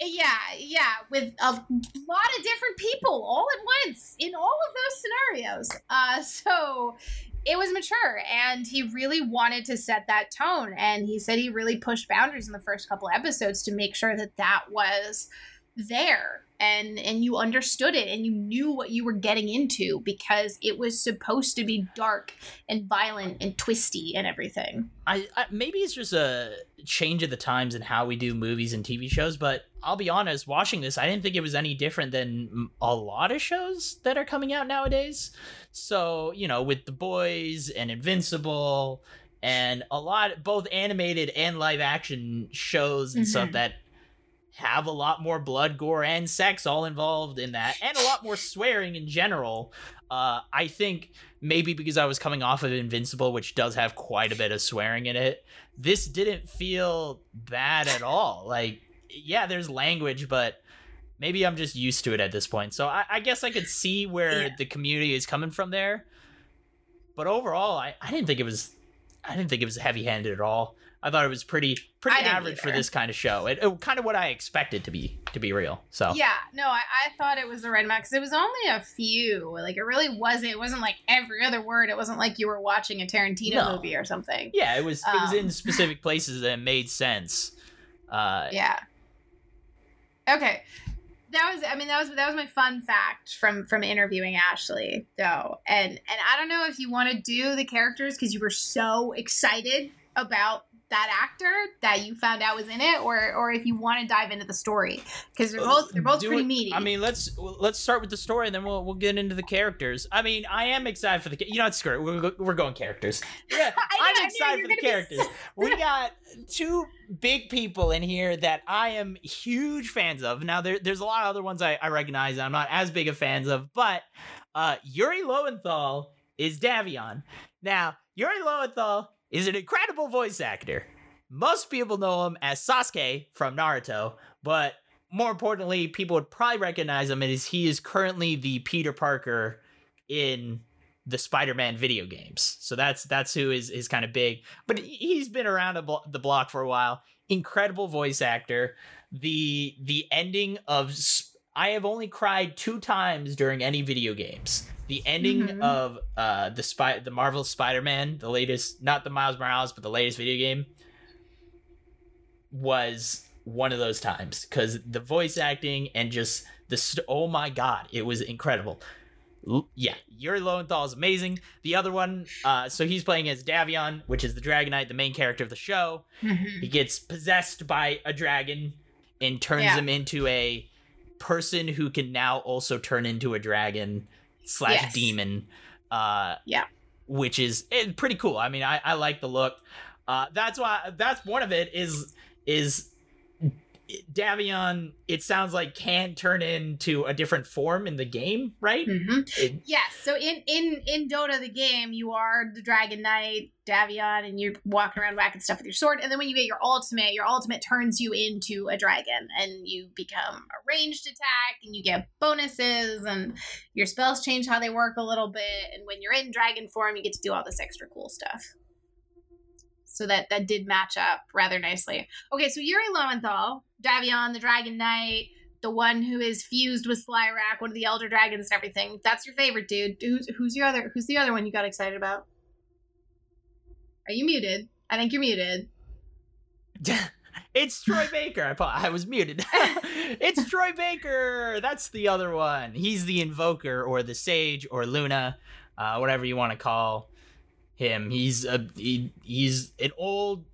Yeah yeah with a lot of different people all at once in all of those scenarios. Uh so it was mature and he really wanted to set that tone and he said he really pushed boundaries in the first couple episodes to make sure that that was there and and you understood it and you knew what you were getting into because it was supposed to be dark and violent and twisty and everything I, I maybe it's just a change of the times and how we do movies and TV shows, but I'll be honest, watching this, I didn't think it was any different than a lot of shows that are coming out nowadays. So, you know, with The Boys and Invincible and a lot both animated and live action shows and stuff Mhm. that have a lot more blood, gore, and sex all involved in that, and a lot more swearing in general. Uh, I think maybe because I was coming off of Invincible, which does have quite a bit of swearing in it, this didn't feel bad at all. Like, yeah, there's language, but maybe I'm just used to it at this point. So I, I guess I could see where Yeah. the community is coming from there. But overall, I, I didn't think it was I didn't think it was heavy handed at all. I thought it was pretty pretty average for this kind of show. It, it kind of what I expected to be to be real. So Yeah, no, I, I thought it was the right amount because it was only a few. Like it really wasn't. It wasn't like every other word. It wasn't like you were watching a Tarantino No. movie or something. yeah, it was it was in Um, specific places that made sense. Uh, Yeah. Okay, that was. I mean, that was that was my fun fact from from interviewing Ashley though, and and I don't know if you want to do the characters because you were so excited about that actor that you found out was in it, or or if you want to dive into the story because they're both they're both Uh, Do pretty it- meaty. I mean, let's let's start with the story, and then we'll we'll get into the characters. I mean, I am excited for the. You know, what, screw it. We're, we're going characters. [LAUGHS] Yeah, I knew- I I'm knew excited for the characters. [LAUGHS] we got two big people in here that I am huge fans of. Now, there, there's a lot of other ones I, I recognize that I'm not as big of fans of, but uh, Yuri Lowenthal is Davion. Now, Yuri Lowenthal is an incredible voice actor. Most people know him as Sasuke from Naruto, but more importantly, people would probably recognize him as he is currently the Peter Parker in the Spider-Man video games. So that's that's who is is kind of big, but he- he's been around the block for a while. Incredible voice actor. The the ending of Sp- I have only cried two times during any video games. The ending Mhm. of uh the spy the Marvel Spider-Man, the latest, not the Miles Morales, but the latest video game, was one of those times because the voice acting and just the st- oh my god, it was incredible. L- yeah, Yuri Lowenthal is amazing. The other one, uh, so he's playing as Davion, which is the Dragon Knight, the main character of the show. Mhm. He gets possessed by a dragon and turns Yeah. him into a person who can now also turn into a dragon slash Yes. demon. Uh, Yeah. which is eh, pretty cool. I mean, I, I like the look. Uh, that's why that's one of it is is Davion. It sounds like can turn into a different form in the game, right? Mm-hmm. It- Yes. So in in in Dota the game, you are the Dragon Knight, Davion, and you're walking around whacking stuff with your sword. And then when you get your ultimate, your ultimate turns you into a dragon, and you become a ranged attack, and you get bonuses, and your spells change how they work a little bit. And when you're in dragon form, you get to do all this extra cool stuff. So that that did match up rather nicely. Okay, so Yuri Lowenthal, Davion, the Dragon Knight, the one who is fused with Slyrak, one of the Elder Dragons and everything. That's your favorite dude. Who's who's your other? Who's the other one you got excited about? Are you muted? I think you're muted. [LAUGHS] it's Troy [LAUGHS] Baker. I, I was muted. [LAUGHS] it's Troy Baker. That's the other one. He's the invoker or the sage or Luna, uh, whatever you want to call him. He's a he, he's an old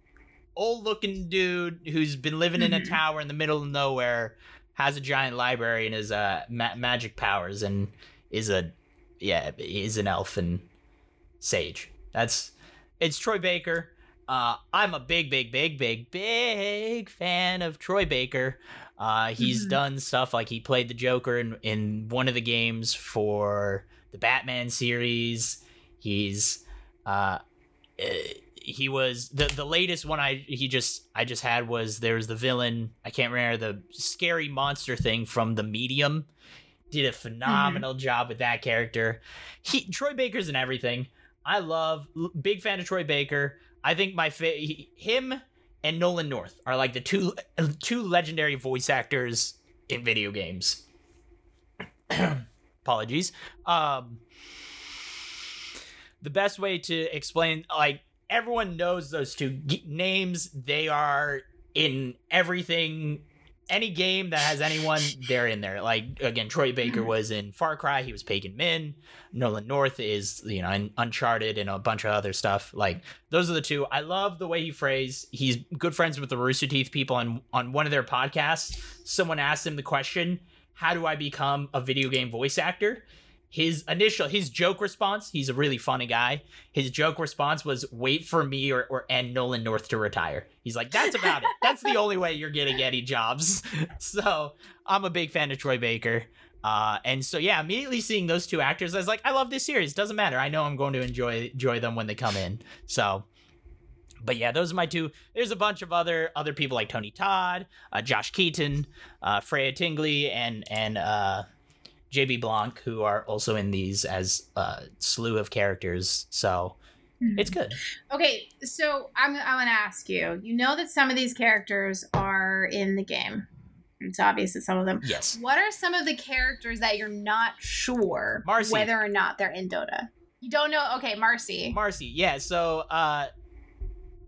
old looking dude who's been living in a Mhm. tower in the middle of nowhere, has a giant library and his uh ma- magic powers and is a yeah, is an elf and sage. That's it's Troy Baker. Uh, I'm a big, big, big, big, big fan of Troy Baker. Uh, he's Mhm. done stuff like he played the Joker in, in one of the games for the Batman series. He's uh, eh, he was the the latest one I he just I just had was there was the villain I can't remember the scary monster thing from the Medium. Did a phenomenal job with that character. He Troy Baker's in everything. I love big fan of Troy Baker. I think my fa- he, him and Nolan North are like the two [CLEARS THROAT] two legendary voice actors in video games. [CLEARS THROAT] Apologies. Um the best way to explain like everyone knows those two g- names. They are in everything any game that has anyone, they're in there. Like again, Troy Baker Mhm. was in Far Cry. He was Pagan Min. Nolan North is you know in Uncharted and a bunch of other stuff. Like those are the two. I love the way he phrased. He's good friends with the Rooster Teeth people. On on one of their podcasts, someone asked him the question, "How do I become a video game voice actor?" His initial his joke response. He's a really funny guy. His joke response was, "Wait for me or or and Nolan North to retire." He's like, "That's about it. That's the only way you're getting any jobs." [LAUGHS] so I'm a big fan of Troy Baker. Uh, and so yeah, immediately seeing those two actors, I was like, I love this series. Doesn't matter. I know I'm going to enjoy enjoy them when they come in. So, but yeah, those are my two. There's a bunch of other other people like Tony Todd, uh, Josh Keaton, uh, Freya Tingley, and and uh, JB Blanc, who are also in these as a slew of characters. So it's good. Okay, so I'm I want to ask you. You know that some of these characters are in the game. It's obvious that some of them. Yes. What are some of the characters that you're not sure Marcy. whether or not they're in Dota? You don't know. Okay, Marcy. Marcy, yeah. So uh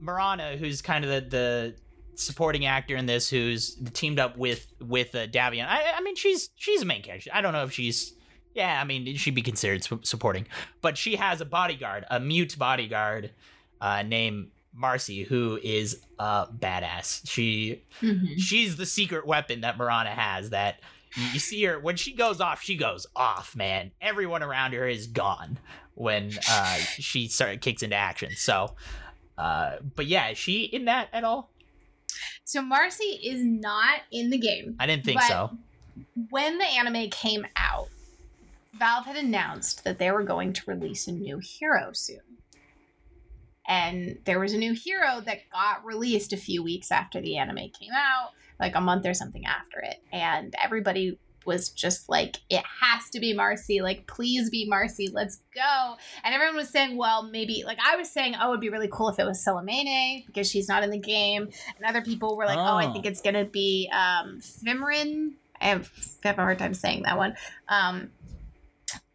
Mirana, who's kind of the, the supporting actor in this, who's teamed up with with uh, Davion. I, I mean, she's she's a main character. I don't know if she's. Yeah, I mean, she'd be considered su- supporting, but she has a bodyguard, a mute bodyguard, uh, named Marcy, who is a badass. She Mhm. she's the secret weapon that Mirana has that you, see her when she goes off she goes off man everyone around her is gone when uh she start kicks into action so uh but yeah is she in that at all So Marcy is not in the game. i didn't think so When the anime came out, Valve had announced that they were going to release a new hero soon. And there was a new hero that got released a few weeks after the anime came out, like a month or something after it. And everybody was just like, it has to be Marcy. Like, please be Marcy. Let's go. And everyone was saying, well, maybe, like, I was saying, oh, it'd be really cool if it was Selemene because she's not in the game. And other people were like, oh, I Oh. think it's going to be um, Fymryn. I have, I have a hard time saying that one. Um,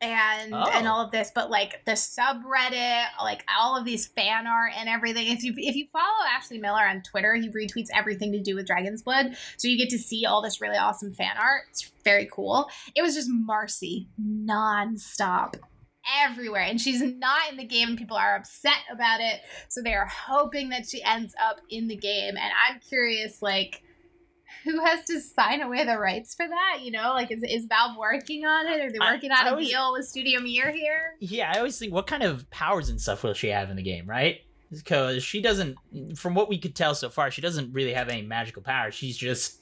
and Oh. and all of this, but like the subreddit, like all of these fan art and everything. If you if you follow Ashley Miller on Twitter, he retweets everything to do with Dragon's Blood, so you get to see all this really awesome fan art. It's very cool. It was just Marcy nonstop everywhere, and she's not in the game, and people are upset about it. So they are hoping that she ends up in the game, and I'm curious, like who has to sign away the rights for that? You know, like is, is Valve working on it? Are they I- working on I a always- deal with Studio Mir here? yeah i always think what kind of powers and stuff will she have in the game right because she doesn't from what we could tell so far she doesn't really have any magical powers she's just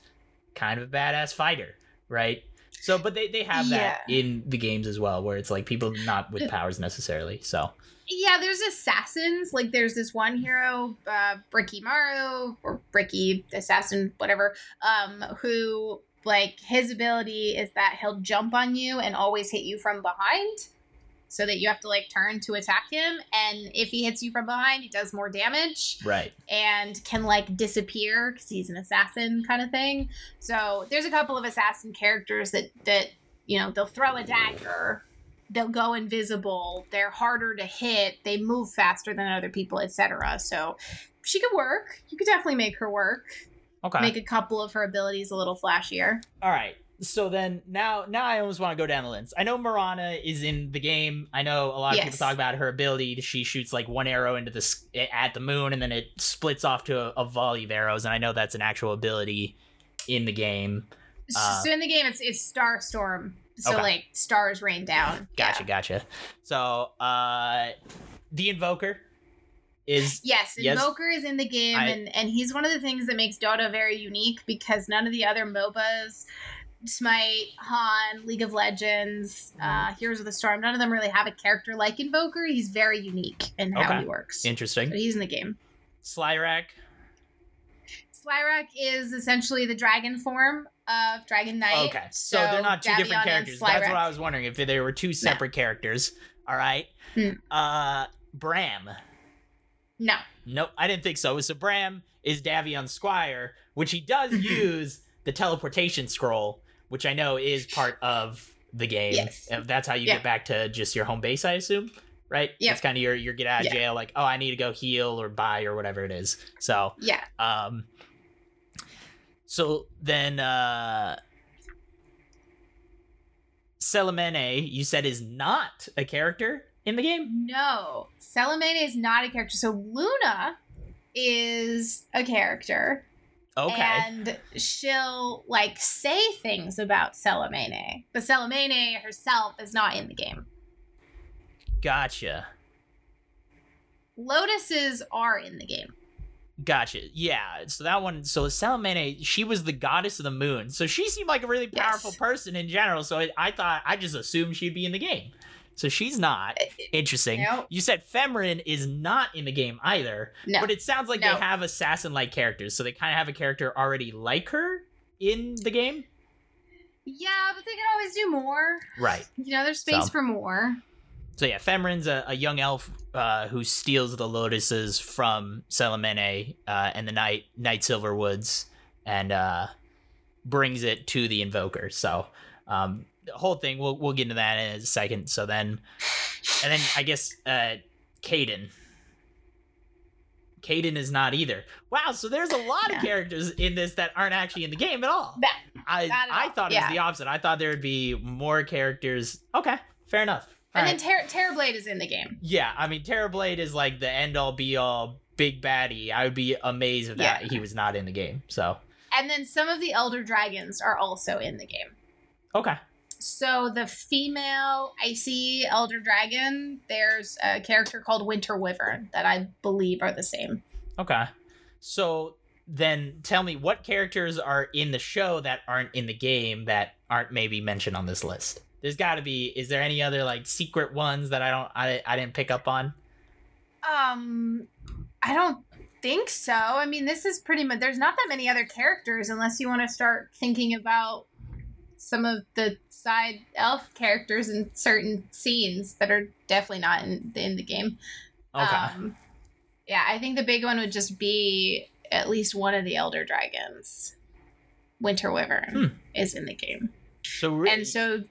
kind of a badass fighter right so but they, they have that in the games as well where it's like people not with powers necessarily so Yeah, there's assassins. Like there's this one hero, uh, Riki Maru or Riki Assassin, whatever, um, who like his ability is that he'll jump on you and always hit you from behind. So that you have to like turn to attack him. And if he hits you from behind, he does more damage. right and can like disappear because he's an assassin kind of thing. So there's a couple of assassin characters that that you know they'll throw a dagger, they'll go invisible, they're harder to hit, they move faster than other people, etc. So she could work. You could definitely make her work. okay Make a couple of her abilities a little flashier. all right so then now now I almost want to go down the list. I know Mirana is in the game. I know a lot of Yes. people talk about her ability. She shoots like one arrow into the at the moon, and then it splits off to a, a volley of arrows. And I know that's an actual ability in the game. Uh, so in the game, it's it's Star Storm. So Okay. like stars rain down. [LAUGHS] Gotcha, Yeah. gotcha. So uh, the Invoker is Yes, Yes. Invoker is in the game, I- and and he's one of the things that makes Dota very unique because none of the other MOBAs, Smite, HoN, League of Legends, uh, Heroes of the Storm, none of them really have a character like Invoker. He's very unique in how Okay. he works. interesting. but he's in the game. Slyrak. Slyrak is essentially the dragon form of Dragon Knight. Okay, so, they're not two Davion different characters. That's what I was wondering if they were two separate characters. All right. Hmm. Uh, Bram. No. Nope, I didn't think so. So Bram is Davion Squire, which he does [LAUGHS] use the teleportation scroll, which I know is part of the game. Yes. Uh, That's how you Yeah. get back to just your home base, I assume. Right? Yeah. It's kind of your your get out of Yeah. jail, like, oh, I need to go heal or buy or whatever it is. So Yeah. um so then uh Selemene, you said is not a character in the game? No. Selemene is not a character. So Luna is a character. Okay. And she'll like say things about Selemene. But Selemene herself is not in the game. gotcha. Lotuses are in the game. Gotcha. Yeah. So that one. So Selemene, she was the goddess of the moon. So she seemed like a really Yes. powerful person in general. So I, I thought I just assumed she'd be in the game. So she's not. Interesting. Nope. You said Fymryn is not in the game either. No. But it sounds like No. they have assassin-like characters, so they kind of have a character already like her in the game. yeah, but they can always do more. Right. You know, there's space So. for more. So yeah, Fymryn's a, a young elf uh, who steals the lotuses from Selemene uh, and the Night Night Silverwoods and uh, brings it to the Invoker. So um, the whole thing, we'll we'll get into that in a second. So then, and then I guess uh, Kaden. Kaden is not either. Wow, so there's a lot Yeah. of characters in this that aren't actually in the game at all. That- I at I all. thought it was the opposite. I thought there would be more characters. Okay, fair enough. And All right. then Ter- Terrorblade is in the game. Yeah, I mean, Terrorblade is like the end all be all big baddie. I would be amazed if that he was not in the game. So And then some of the Elder Dragons are also in the game. okay, So the female icy elder dragon, there's a character called Winter Wyvern that I believe are the same. okay. So then tell me what characters are in the show that aren't in the game that aren't maybe mentioned on this list. There's got to be. Is there any other like secret ones that I don't I I didn't pick up on? Um, I don't think so. I mean, this is pretty much. There's not that many other characters unless you want to start thinking about some of the side elf characters in certain scenes that are definitely not in in the game. Okay. Um, yeah, I think the big one would just be at least one of the elder dragons. Winter Wyvern Hmm. is in the game, so and so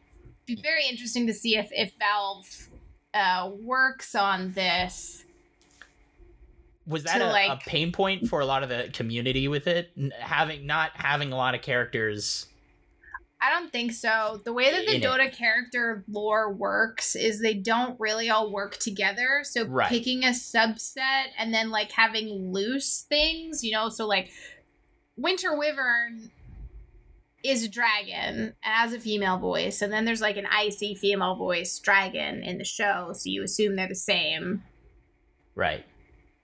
be very interesting to see if if Valve uh, works on this. was that a, a pain point for a lot of the community with it having not having a lot of characters? I don't think so. The way that the In it. Dota character lore works is they don't really all work together. So Right. picking a subset and then like having loose things, you know, so like Winter Wyvern is a dragon and has a female voice, and then there's like an icy female voice dragon in the show, so you assume they're the same. Right.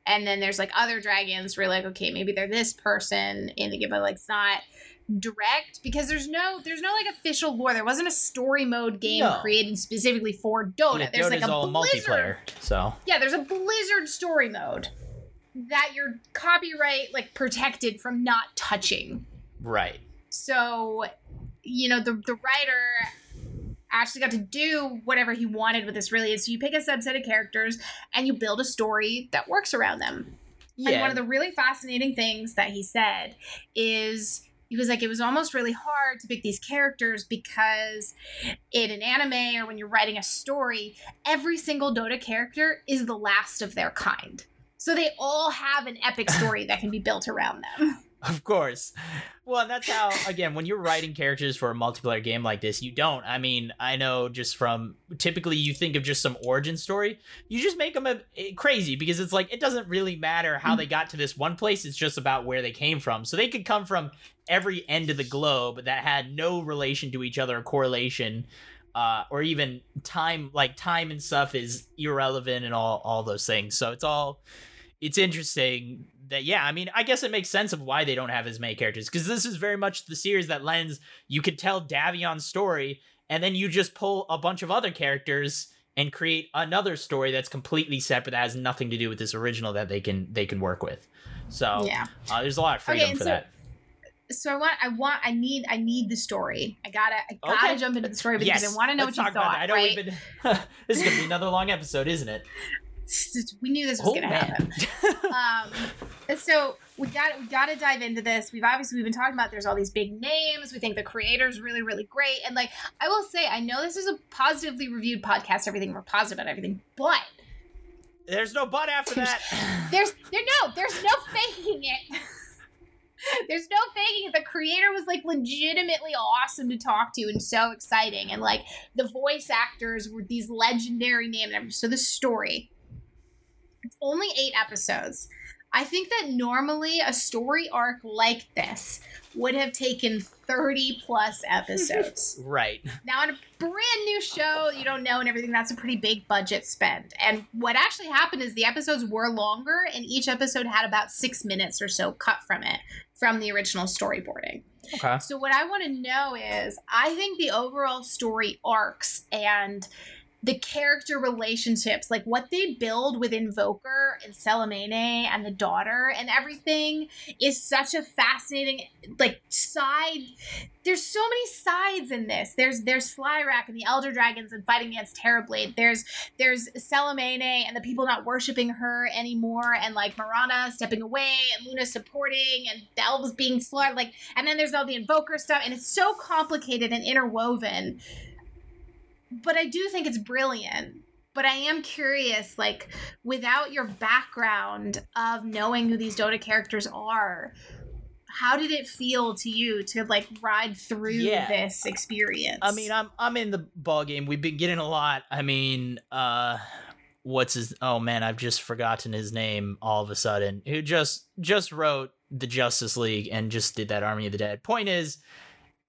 And then there's like other dragons where like, okay, maybe they're this person in the game, but like it's not direct because there's no there's no like official lore. There wasn't a story mode game No. created specifically for Dota. Yeah, there's Dota's like a all Blizzard. multiplayer. So Yeah, there's a Blizzard story mode that you're copyright like protected from not touching. right. So, you know, the the writer actually got to do whatever he wanted with this really is so you pick a subset of characters and you build a story that works around them. Yeah. And one of the really fascinating things that he said is he was like, it was almost really hard to pick these characters because in an anime or when you're writing a story, every single Dota character is the last of their kind. So they all have an epic [LAUGHS] story that can be built around them. [LAUGHS] Of course. Well, that's how again when you're writing characters for a multiplayer game like this, you don't. I mean, I know just from typically you think of just some origin story, you just make them a, a, crazy because it's like it doesn't really matter how they got to this one place. It's just about where they came from. So they could come from every end of the globe that had no relation to each other or correlation. Uh, or even time like time and stuff is irrelevant and all all those things so it's all it's interesting that yeah, I mean, I guess it makes sense of why they don't have as many characters because this is very much the series that lends you could tell Davion's story and then you just pull a bunch of other characters and create another story that's completely separate that has nothing to do with this original that they can they can work with. So yeah, uh, there's a lot of freedom okay, for so, that. So I want, I want, I need, I need the story. I gotta, I gotta okay. jump into the story because yes. I want to know Let's what you thought. I know right? we've been. [LAUGHS] this is gonna be another long episode, isn't it? We knew this was oh, going to happen. [LAUGHS] um, so we got we got to dive into this. We've obviously we've been talking about there's all these big names. We think the creator's really really great, and like I will say, I know this is a positively reviewed podcast. Everything we're positive about everything, but there's no but after there's, that. [LAUGHS] There's there no there's no faking it. [LAUGHS] There's no faking it. The creator was like legitimately awesome to talk to and so exciting. And like the voice actors were these legendary names. So the story it's only eight episodes. I think that normally a story arc like this would have taken 30 plus episodes. [LAUGHS] right. Now, on a brand new show, you don't know and everything, that's a pretty big budget spend. And what actually happened is the episodes were longer, and each episode had about six minutes or so cut from it from the original storyboarding. Okay. So, what I want to know is I think the overall story arcs and the character relationships, like what they build with Invoker and Selemene and the daughter and everything is such a fascinating like side. There's so many sides in this. There's there's Slyrak and the Elder Dragons and fighting against Terrorblade. There's there's Selemene and the people not worshiping her anymore and like Mirana stepping away and Luna supporting and the elves being slaughtered. Like and then there's all the Invoker stuff and it's so complicated and interwoven but I do think it's brilliant. But I am curious, like, without your background of knowing who these Dota characters are, how did it feel to you to like ride through yeah. this experience? I mean, I'm I'm in the ball game. We've been getting a lot. I mean, uh what's his oh man, I've just forgotten his name all of a sudden. Who just just wrote the Justice League and just did that Army of the Dead. Point is,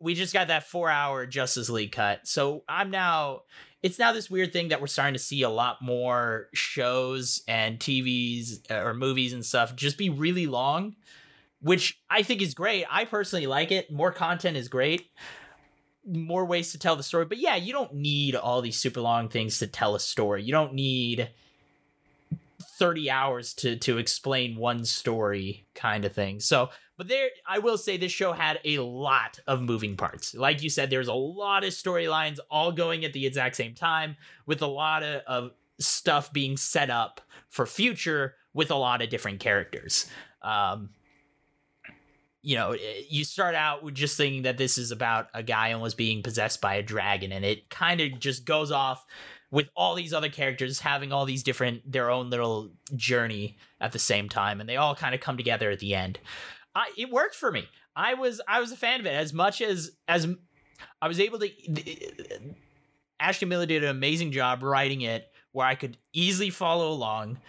we just got that four hour Justice League cut. So I'm now, it's now this weird thing that we're starting to see a lot more shows and TVs uh, or movies and stuff just be really long, which I think is great. I personally like it. More content is great. More ways to tell the story. But yeah, you don't need all these super long things to tell a story. You don't need 30 hours to to explain one story kind of thing. So but there, I will say this show had a lot of moving parts. Like you said, there's a lot of storylines all going at the exact same time, with a lot of, of stuff being set up for future with a lot of different characters. Um, you know, you start out with just thinking that this is about a guy almost being possessed by a dragon, and it kind of just goes off with all these other characters having all these different their own little journey at the same time, and they all kind of come together at the end. I, it worked for me. I was I was a fan of it as much as as I was able to. Ashley Miller did an amazing job writing it, where I could easily follow along.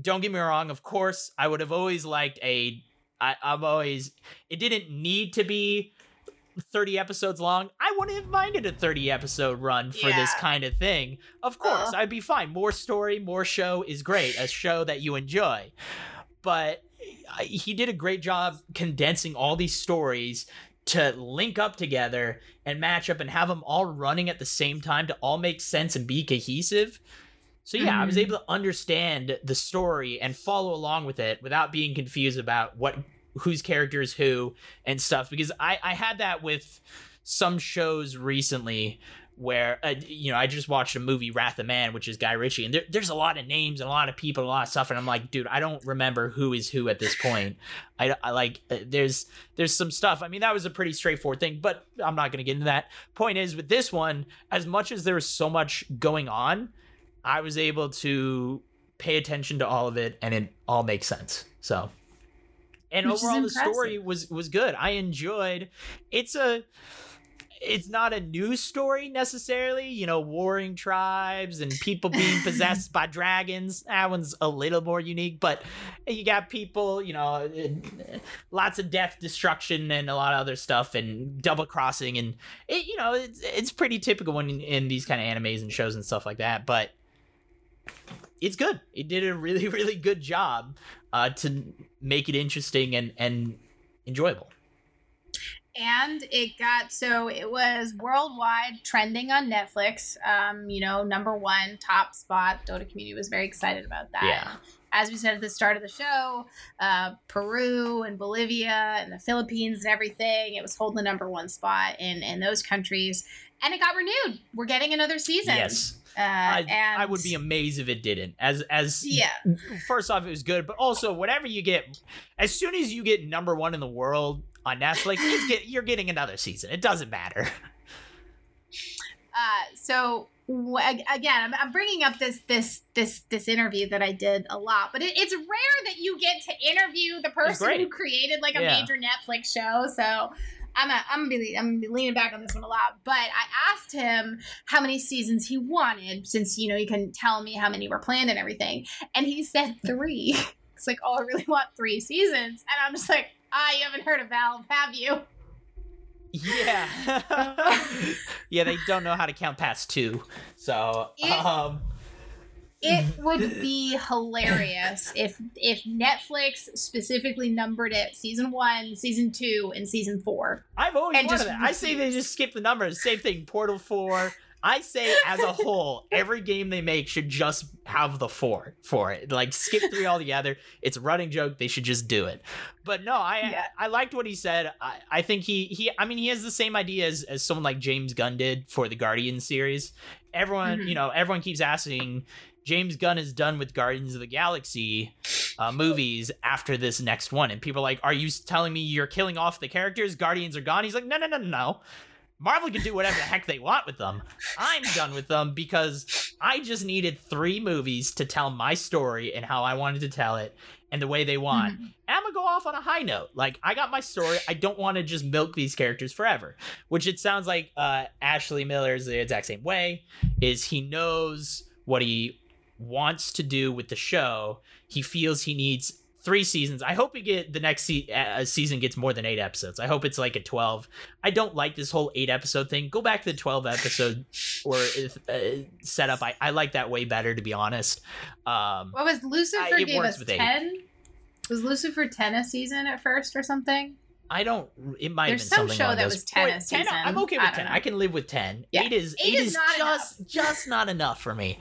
Don't get me wrong. Of course, I would have always liked a. I, I'm always. It didn't need to be 30 episodes long. I wouldn't have minded a 30 episode run for yeah. this kind of thing. Of course, uh. I'd be fine. More story, more show is great. A show that you enjoy. But he did a great job condensing all these stories to link up together and match up and have them all running at the same time to all make sense and be cohesive. So yeah, mm-hmm. I was mm-hmm. able to understand the story and follow along with it without being confused about what whose character is who and stuff because I I had that with some shows recently where uh, you know I just watched a movie Wrath of Man, which is Guy Ritchie, and there, there's a lot of names and a lot of people, a lot of stuff, and I'm like, dude, I don't remember who is who at this point. [LAUGHS] I, I like uh, there's there's some stuff. I mean, that was a pretty straightforward thing, but I'm not gonna get into that. Point is, with this one, as much as there was so much going on, I was able to pay attention to all of it, and it all makes sense. So and Which overall the story was was good. I enjoyed. It's a it's not a new story necessarily, you know, warring tribes and people being [LAUGHS] possessed by dragons. That one's a little more unique, but you got people, you know, lots of death, destruction, and a lot of other stuff, and double crossing, and it, you know, it's, it's pretty typical in, in these kind of animes and shows and stuff like that. But it's good. It did a really, [LAUGHS] really good job uh, to make it interesting and and enjoyable. And it got so it was worldwide trending on Netflix. Um, you know, number one top spot. Dota community was very excited about that. Yeah. As we said at the start of the show, uh, Peru and Bolivia and the Philippines and everything, it was holding the number one spot in in those countries, and it got renewed. We're getting another season. Yes, uh, I, and I would be amazed if it didn't. As as Yeah, first off, it was good, but also whatever you get, as soon as you get number one in the world on Netflix, get, you're getting another season. It doesn't matter. Uh, so again, I'm, I'm bringing up this this this this interview that I did a lot, but it, it's rare that you get to interview the person who created like a Yeah. major Netflix show. So. I'm a, I'm gonna be I'm gonna be leaning back on this one a lot, but I asked him how many seasons he wanted since you know he couldn't tell me how many were planned and everything, and he said three. [LAUGHS] It's like, oh, I really want three seasons, and I'm just like, ah, you haven't heard of Valve, have you? Yeah, [LAUGHS] yeah, they don't know how to count past two. So, It- um, It would be hilarious if if Netflix specifically numbered it season one, season two, and season four. I've always And wanted just that. I say they just skip the numbers. Same thing. Portal Four. I say as a [LAUGHS] whole, every game they make should just have the four for it. Like skip three altogether. It's a running joke. They should just do it. But no, I Yeah. I liked what he said. I, I think he he I mean he has the same idea as, as someone like James Gunn did for the Guardian series. Everyone, Mhm. you know, everyone keeps asking James Gunn is done with Guardians of the Galaxy uh, movies after this next one, and people are like, "Are you telling me you're killing off the characters? Guardians are gone." He's like, "No, no, no, no, no. Marvel can do whatever the heck they want with them. I'm done with them because I just needed three movies to tell my story and how I wanted to tell it and the way they want. Mhm. And I'm gonna go off on a high note. Like I got my story. I don't want to just milk these characters forever. Which it sounds like uh, Ashley Miller is the exact same way. Is he knows what he wants to do with the show. He feels he needs three seasons. I hope we get the next se- uh, season gets more than eight episodes. I hope it's like a twelve. I don't like this whole eight episode thing. Go back to the twelve episode [LAUGHS] or uh, setup. I I like that way better to be honest. Um, What was Lucifer I- it gave us ten? Was Lucifer ten a season at first or something? I don't. It might There's have been some something show that those- was 10 a Wait, season. I'm okay with don't ten. know. I can live with ten. Yeah. Eight is Eight eight is is not just just not enough for me.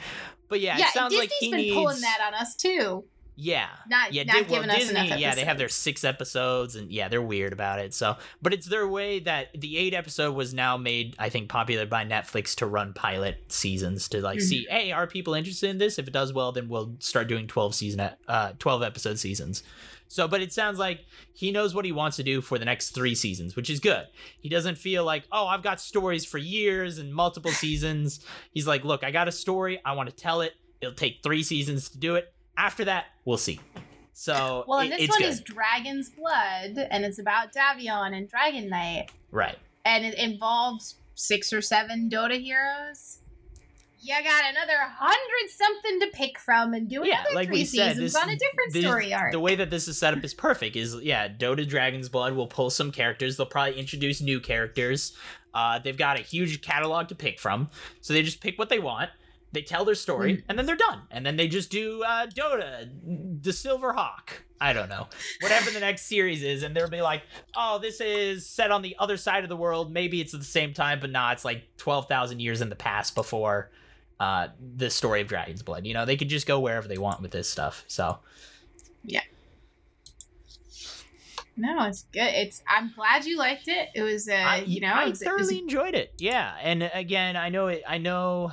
But yeah, yeah, it sounds Disney's like he been needs. pulling that on us too. Yeah. Not yeah, not well, Disney, yeah, they have their six episodes, and yeah, they're weird about it. So, but it's their way that the eight episode was now made, I think, popular by Netflix to run pilot seasons to like see, hey, are people interested in this? If it does well, then we'll start doing twelve season, uh, twelve episode seasons. So, but it sounds like he knows what he wants to do for the next three seasons, which is good. He doesn't feel like, oh, I've got stories for years and multiple seasons. He's like, look, I got a story. I want to tell it. It'll take three seasons to do it. After that, we'll see. So, Well, it- this it's one good. is Dragon's Blood, and it's about Davion and Dragon Knight, right. and it involves six or seven Dota heroes. You got another hundred something to pick from, and do Yeah, another like three said, seasons this- on a different this- story arc. The way that this is set up is perfect. Is yeah, Dota Dragon's Blood will pull some characters. They'll probably introduce new characters. Uh, they've got a huge catalog to pick from, so they just pick what they want. They tell their story, Mhm. and then they're done. And then they just do uh, Dota, the Silver Hawk. I don't know, whatever the next series is, and they'll be like, "Oh, this is set on the other side of the world. Maybe it's at the same time, but not. It's like twelve thousand years in the past before." Uh, the story of Dragon's Blood. You know, they could just go wherever they want with this stuff. So, yeah. no, it's good. It's. I'm glad you liked it. It was, uh, I, you know, I was, it thoroughly was enjoyed it. Yeah, and again, I know it. I know,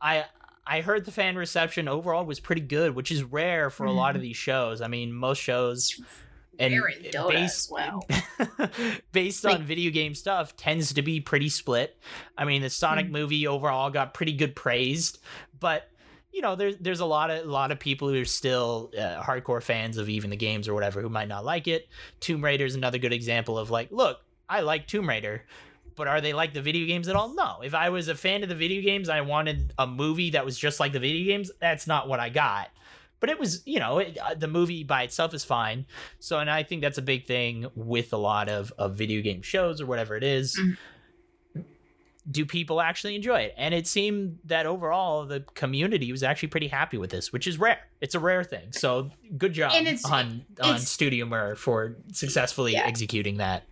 I I heard the fan reception overall was pretty good, which is rare for a lot of these shows. I mean, most shows and based as well. [LAUGHS] based Like- on video game stuff tends to be pretty split. I mean, the Sonic Mhm. movie overall got pretty good praised, but you know, there's there's a lot of a lot of people who are still uh, hardcore fans of even the games or whatever who might not like it. Tomb Raider is another good example of like, look, I like Tomb Raider, but are they like the video games at all? No. If I was a fan of the video games, I wanted a movie that was just like the video games. That's not what I got. But it was, you know, it, uh, the movie by itself is fine. So, and I think that's a big thing with a lot of, of video game shows or whatever it is. Mhm. Do people actually enjoy it? And it seemed that overall the community was actually pretty happy with this, which is rare. It's a rare thing. So good job And it's- on on it's- Studio Mir for successfully Yeah. executing that.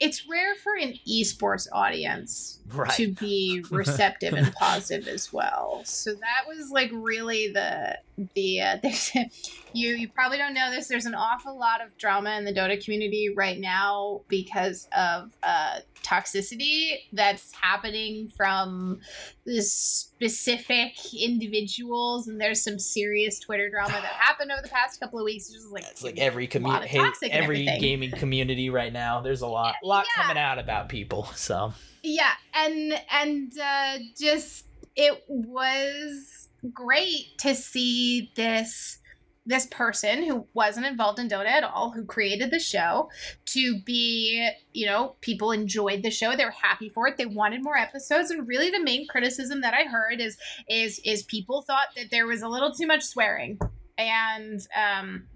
It's rare for an esports audience Right. to be [LAUGHS] receptive and positive as well. So that was like really the the uh, [LAUGHS] you you probably don't know this. There's an awful lot of drama in the Dota community right now because of uh, toxicity that's happening from this specific individuals, and there's some serious Twitter drama that happened over the past couple of weeks. It's just like It's like every community, of hey, toxic every gaming community right now. There's a lot, lot Yeah. coming out about people. So yeah and and uh just it was great to see this this person who wasn't involved in Dota at all, who created the show, to be, you know, people enjoyed the show. They were happy for it. They wanted more episodes. And really the main criticism that I heard is is is people thought that there was a little too much swearing. And um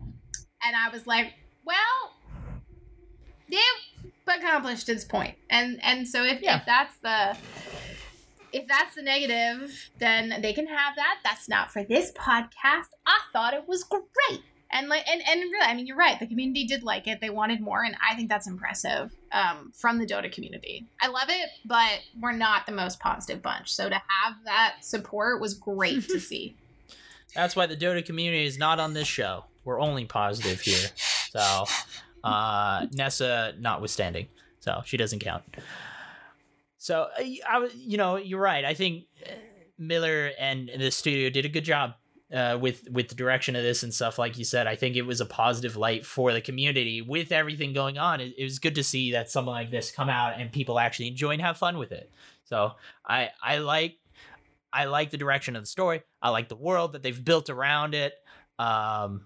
and I was like, well, accomplished its point. And and so if, Yeah. if that's the if that's the negative, then they can have that. That's not for this podcast. I thought it was great. And like and, and really, I mean you're right, the community did like it. They wanted more, and I think that's impressive um, from the Dota community. I love it, but we're not the most positive bunch. So to have that support was great to [LAUGHS] see. that's why the Dota community is not on this show. We're only positive here. So uh, Nessa notwithstanding, so she doesn't count. So uh, I, you know, you're right. I think uh, Miller and the studio did a good job uh, with with the direction of this and stuff. Like you said, I think it was a positive light for the community with everything going on. It, it was good to see that something like this come out and people actually enjoy and have fun with it. So I I like I like the direction of the story. I like the world that they've built around it. Um,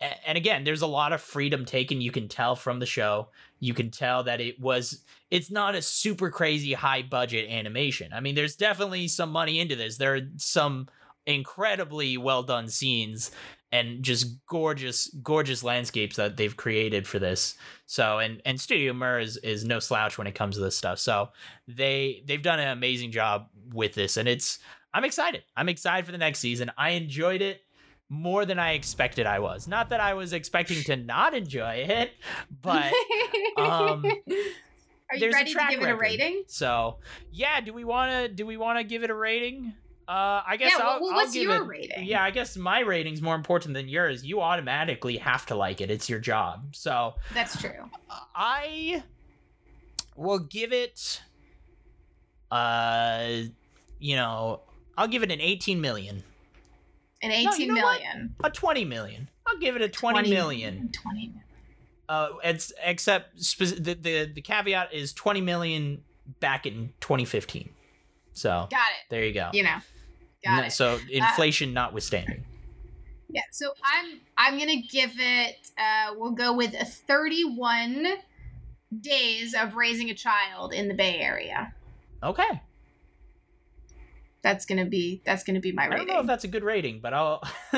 and again, there's a lot of freedom taken. You can tell from the show. You can tell that it was. It's not a super crazy high budget animation. I mean, there's definitely some money into this. There are some incredibly well done scenes and just gorgeous, gorgeous landscapes that they've created for this. So, and and Studio Mir is is no slouch when it comes to this stuff. So they they've done an amazing job with this, and it's. I'm excited. I'm excited for the next season. I enjoyed it more than I expected I was. Not that I was expecting to not enjoy it, [LAUGHS] but um, Are you ready to give it a rating? so yeah. Do we want to? Do we want to give it a rating? Uh, I guess yeah, I'll, well, I'll give your it. rating? Yeah, I guess my rating's more important than yours. You automatically have to like it. It's your job. So That's true. I will give it uh you know, I'll give it an 18 million. An No, eighteen you know million. A 20 million. I'll give it a 20 million. 20 million. Uh it's except spe- the, the the caveat is 20 million back in 2015. So, Got it. there you go. You know. Got N- it. So, inflation notwithstanding. Yeah, so I'm I'm gonna give it. Uh, we'll go with a 31 days of raising a child in the Bay Area. Okay. That's gonna be that's gonna be my rating. I don't know if that's a good rating, but I'll [LAUGHS]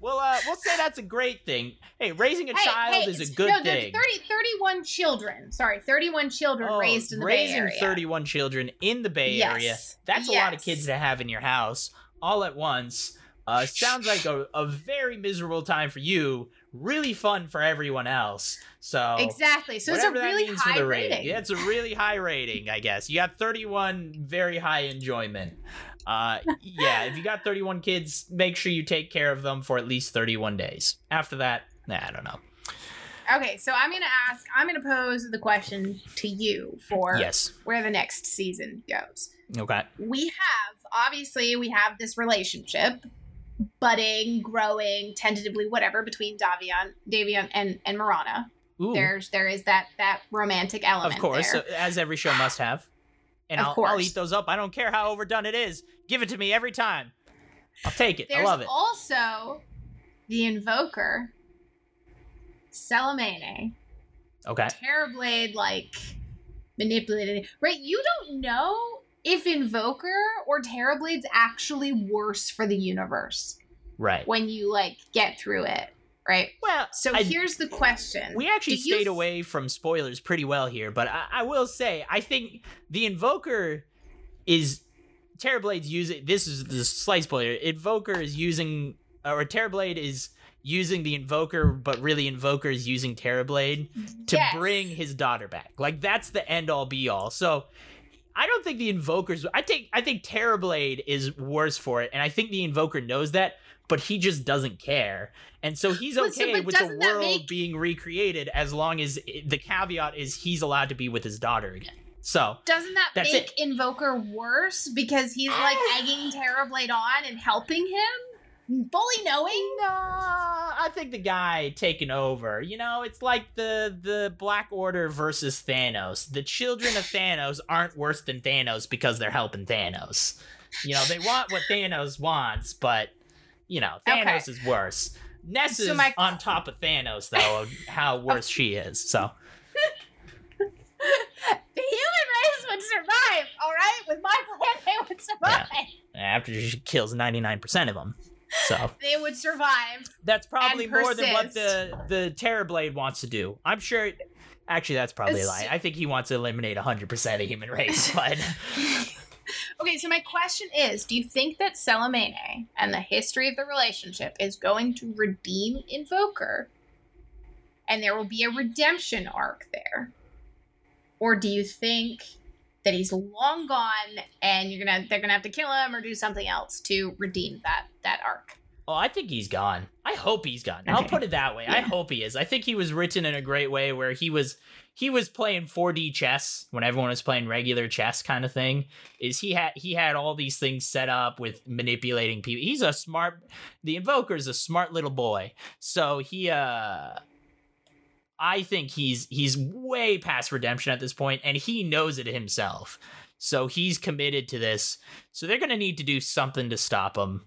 we'll uh, we'll say that's a great thing. Hey, raising a Hey, child hey, is a good no, thing. 30, 31 children. Sorry, 31 children Oh, raised in the Bay Area. Raising 31 children in the Bay Yes. Area. That's a lot of kids to have in your house all at once. Uh, sounds like a, a very miserable time for you. Really fun for everyone else. So Exactly. So it's a that really means high for the rating. rating. Yeah, it's a really high rating, I guess. You got 31 very high enjoyment. Uh, yeah, if you got 31 kids, make sure you take care of them for at least 31 days. After that, nah, I don't know. Okay, so I'm gonna ask. I'm gonna pose the question to you for Yes. where the next season goes. Okay. we have obviously we have this relationship budding growing tentatively whatever between davion davion and and mirana Ooh, there's there is that that romantic element of course, there. uh, as every show must have. And Of I'll, I'll eat those up. I don't care how overdone it is. Give it to me every time. I'll take it. There's I love it. also the Invoker, Selemene, Okay. Terrorblade, like manipulated. Right? You don't know if Invoker or Terrorblade's actually worse for the universe Right. when you like get through it. Right? Well, So I- here's the question. we actually Do stayed f- away from spoilers pretty well here, but I, I will say I think the Invoker is Terrorblade's using. This is the slight spoiler. Invoker is using, or Terrorblade is using the Invoker, but really Invoker is using Terrorblade to Yes. bring his daughter back. Like that's the end all be all. So I don't think the Invokers. I think I think Terrorblade is worse for it, and I think the Invoker knows that, but he just doesn't care, and so he's okay with the world make- being recreated as long as it- the caveat is he's allowed to be with his daughter again. So Doesn't that make it. Invoker worse because he's like egging Terrorblade on and helping him, fully knowing? No, I think the guy taking over. You know, it's like the the Black Order versus Thanos. The children of Thanos aren't worse than Thanos because they're helping Thanos. You know, they want what Thanos wants, but you know, Thanos is worse. Ness So is my- on top of Thanos, though, of how [LAUGHS] oh. worse she is. So The human race would survive, all right? With my [LAUGHS] plan, they would survive. after she kills ninety nine percent of them, so They would survive. that's probably more than what the the Terrorblade wants to do. I'm sure. Actually, that's probably a lie. I think he wants to eliminate 100% of the human race, [LAUGHS] but Okay, so my question is Do you think that Selemene and the history of the relationship is going to redeem Invoker and there will be a redemption arc there? Or do you think that he's long gone and you're gonna they're gonna have to kill him or do something else to redeem that that arc? oh, I think he's gone. I hope he's gone. I'll put it that way. I hope he is. I think he was written in a great way where he was he was playing 4D chess when everyone was playing regular chess kind of thing. Is he had he had all these things set up with manipulating people. He's a smart the invoker is a smart little boy. So he uh I think he's he's way past redemption at this point and he knows it himself. So he's committed to this. So they're going to need to do something to stop him.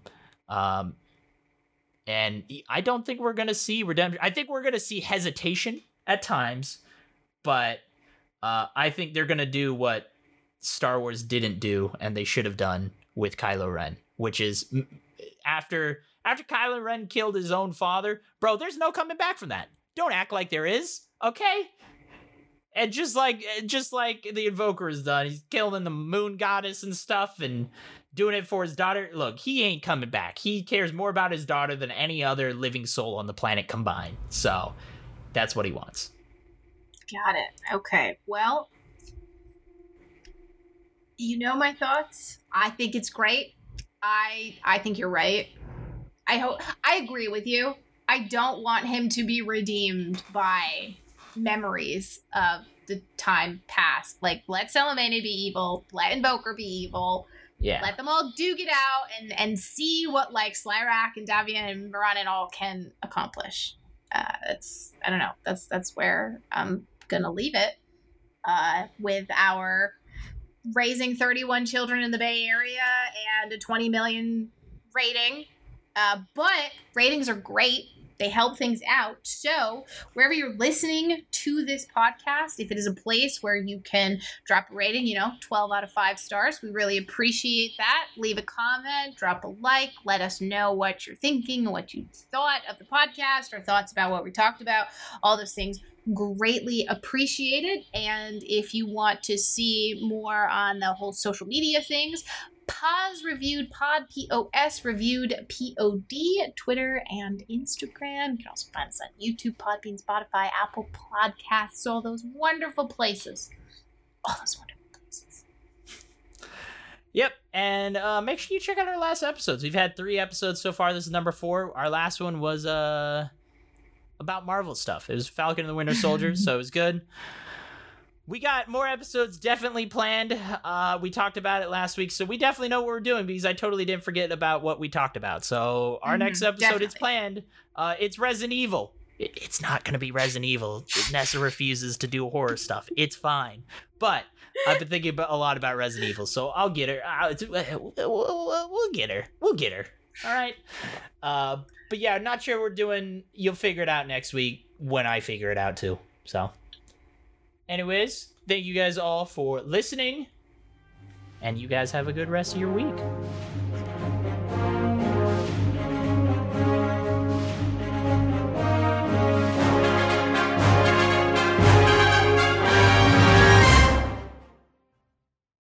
Um and I don't think we're going to see redemption. I think we're going to see hesitation at times, but uh I think they're going to do what Star Wars didn't do and they should have done with Kylo Ren, which is after after Kylo Ren killed his own father, bro, there's no coming back from that. Don't act like there is, okay? And just like just like the Invoker is done, he's killing the Moon Goddess and stuff, and doing it for his daughter. Look, he ain't coming back. He cares more about his daughter than any other living soul on the planet combined. So that's what he wants. Got it. Okay. Well, you know my thoughts. I think it's great. I I think you're right. I hope I agree with you. I don't want him to be redeemed by memories of the time past. Like let Selemene be evil, let Invoker be evil, Yeah. let them all duke it out and and see what like Slyrak and Davion and Moran and all can accomplish. Uh, that's I don't know. That's that's where I'm gonna leave it. Uh, with our raising 31 children in the Bay Area and a 20 million rating. Uh, but ratings are great. They help things out. So, wherever you're listening to this podcast, if it is a place where you can drop a rating, you know, 12 out of 5 stars, we really appreciate that. Leave a comment, drop a like, let us know what you're thinking, what you thought of the podcast, or thoughts about what we talked about. All those things greatly appreciated. And if you want to see more on the whole social media things, Pause reviewed pod, P O S reviewed P O D, Twitter and Instagram. You can also find us on YouTube, Podbean, Spotify, Apple Podcasts, all those wonderful places. All those wonderful places. Yep, and uh, make sure you check out our last episodes. We've had three episodes so far. This is number four. Our last one was uh about Marvel stuff. It was Falcon and the Winter Soldier, so it was good. We got more episodes definitely planned. Uh, we talked about it last week, so we definitely know what we're doing because I totally didn't forget about what we talked about. So our Mhm, next episode is planned. Uh, it's Resident Evil. It, it's not going to be Resident Evil. Nessa refuses to do horror stuff. It's fine, but I've been thinking about, a lot about Resident Evil, so I'll get her. Uh, we'll, we'll- we'll get her. We'll get her. All right. Uh, but yeah, not sure we're doing. You'll figure it out next week when I figure it out too. So, anyways, thank you guys all for listening, and you guys have a good rest of your week.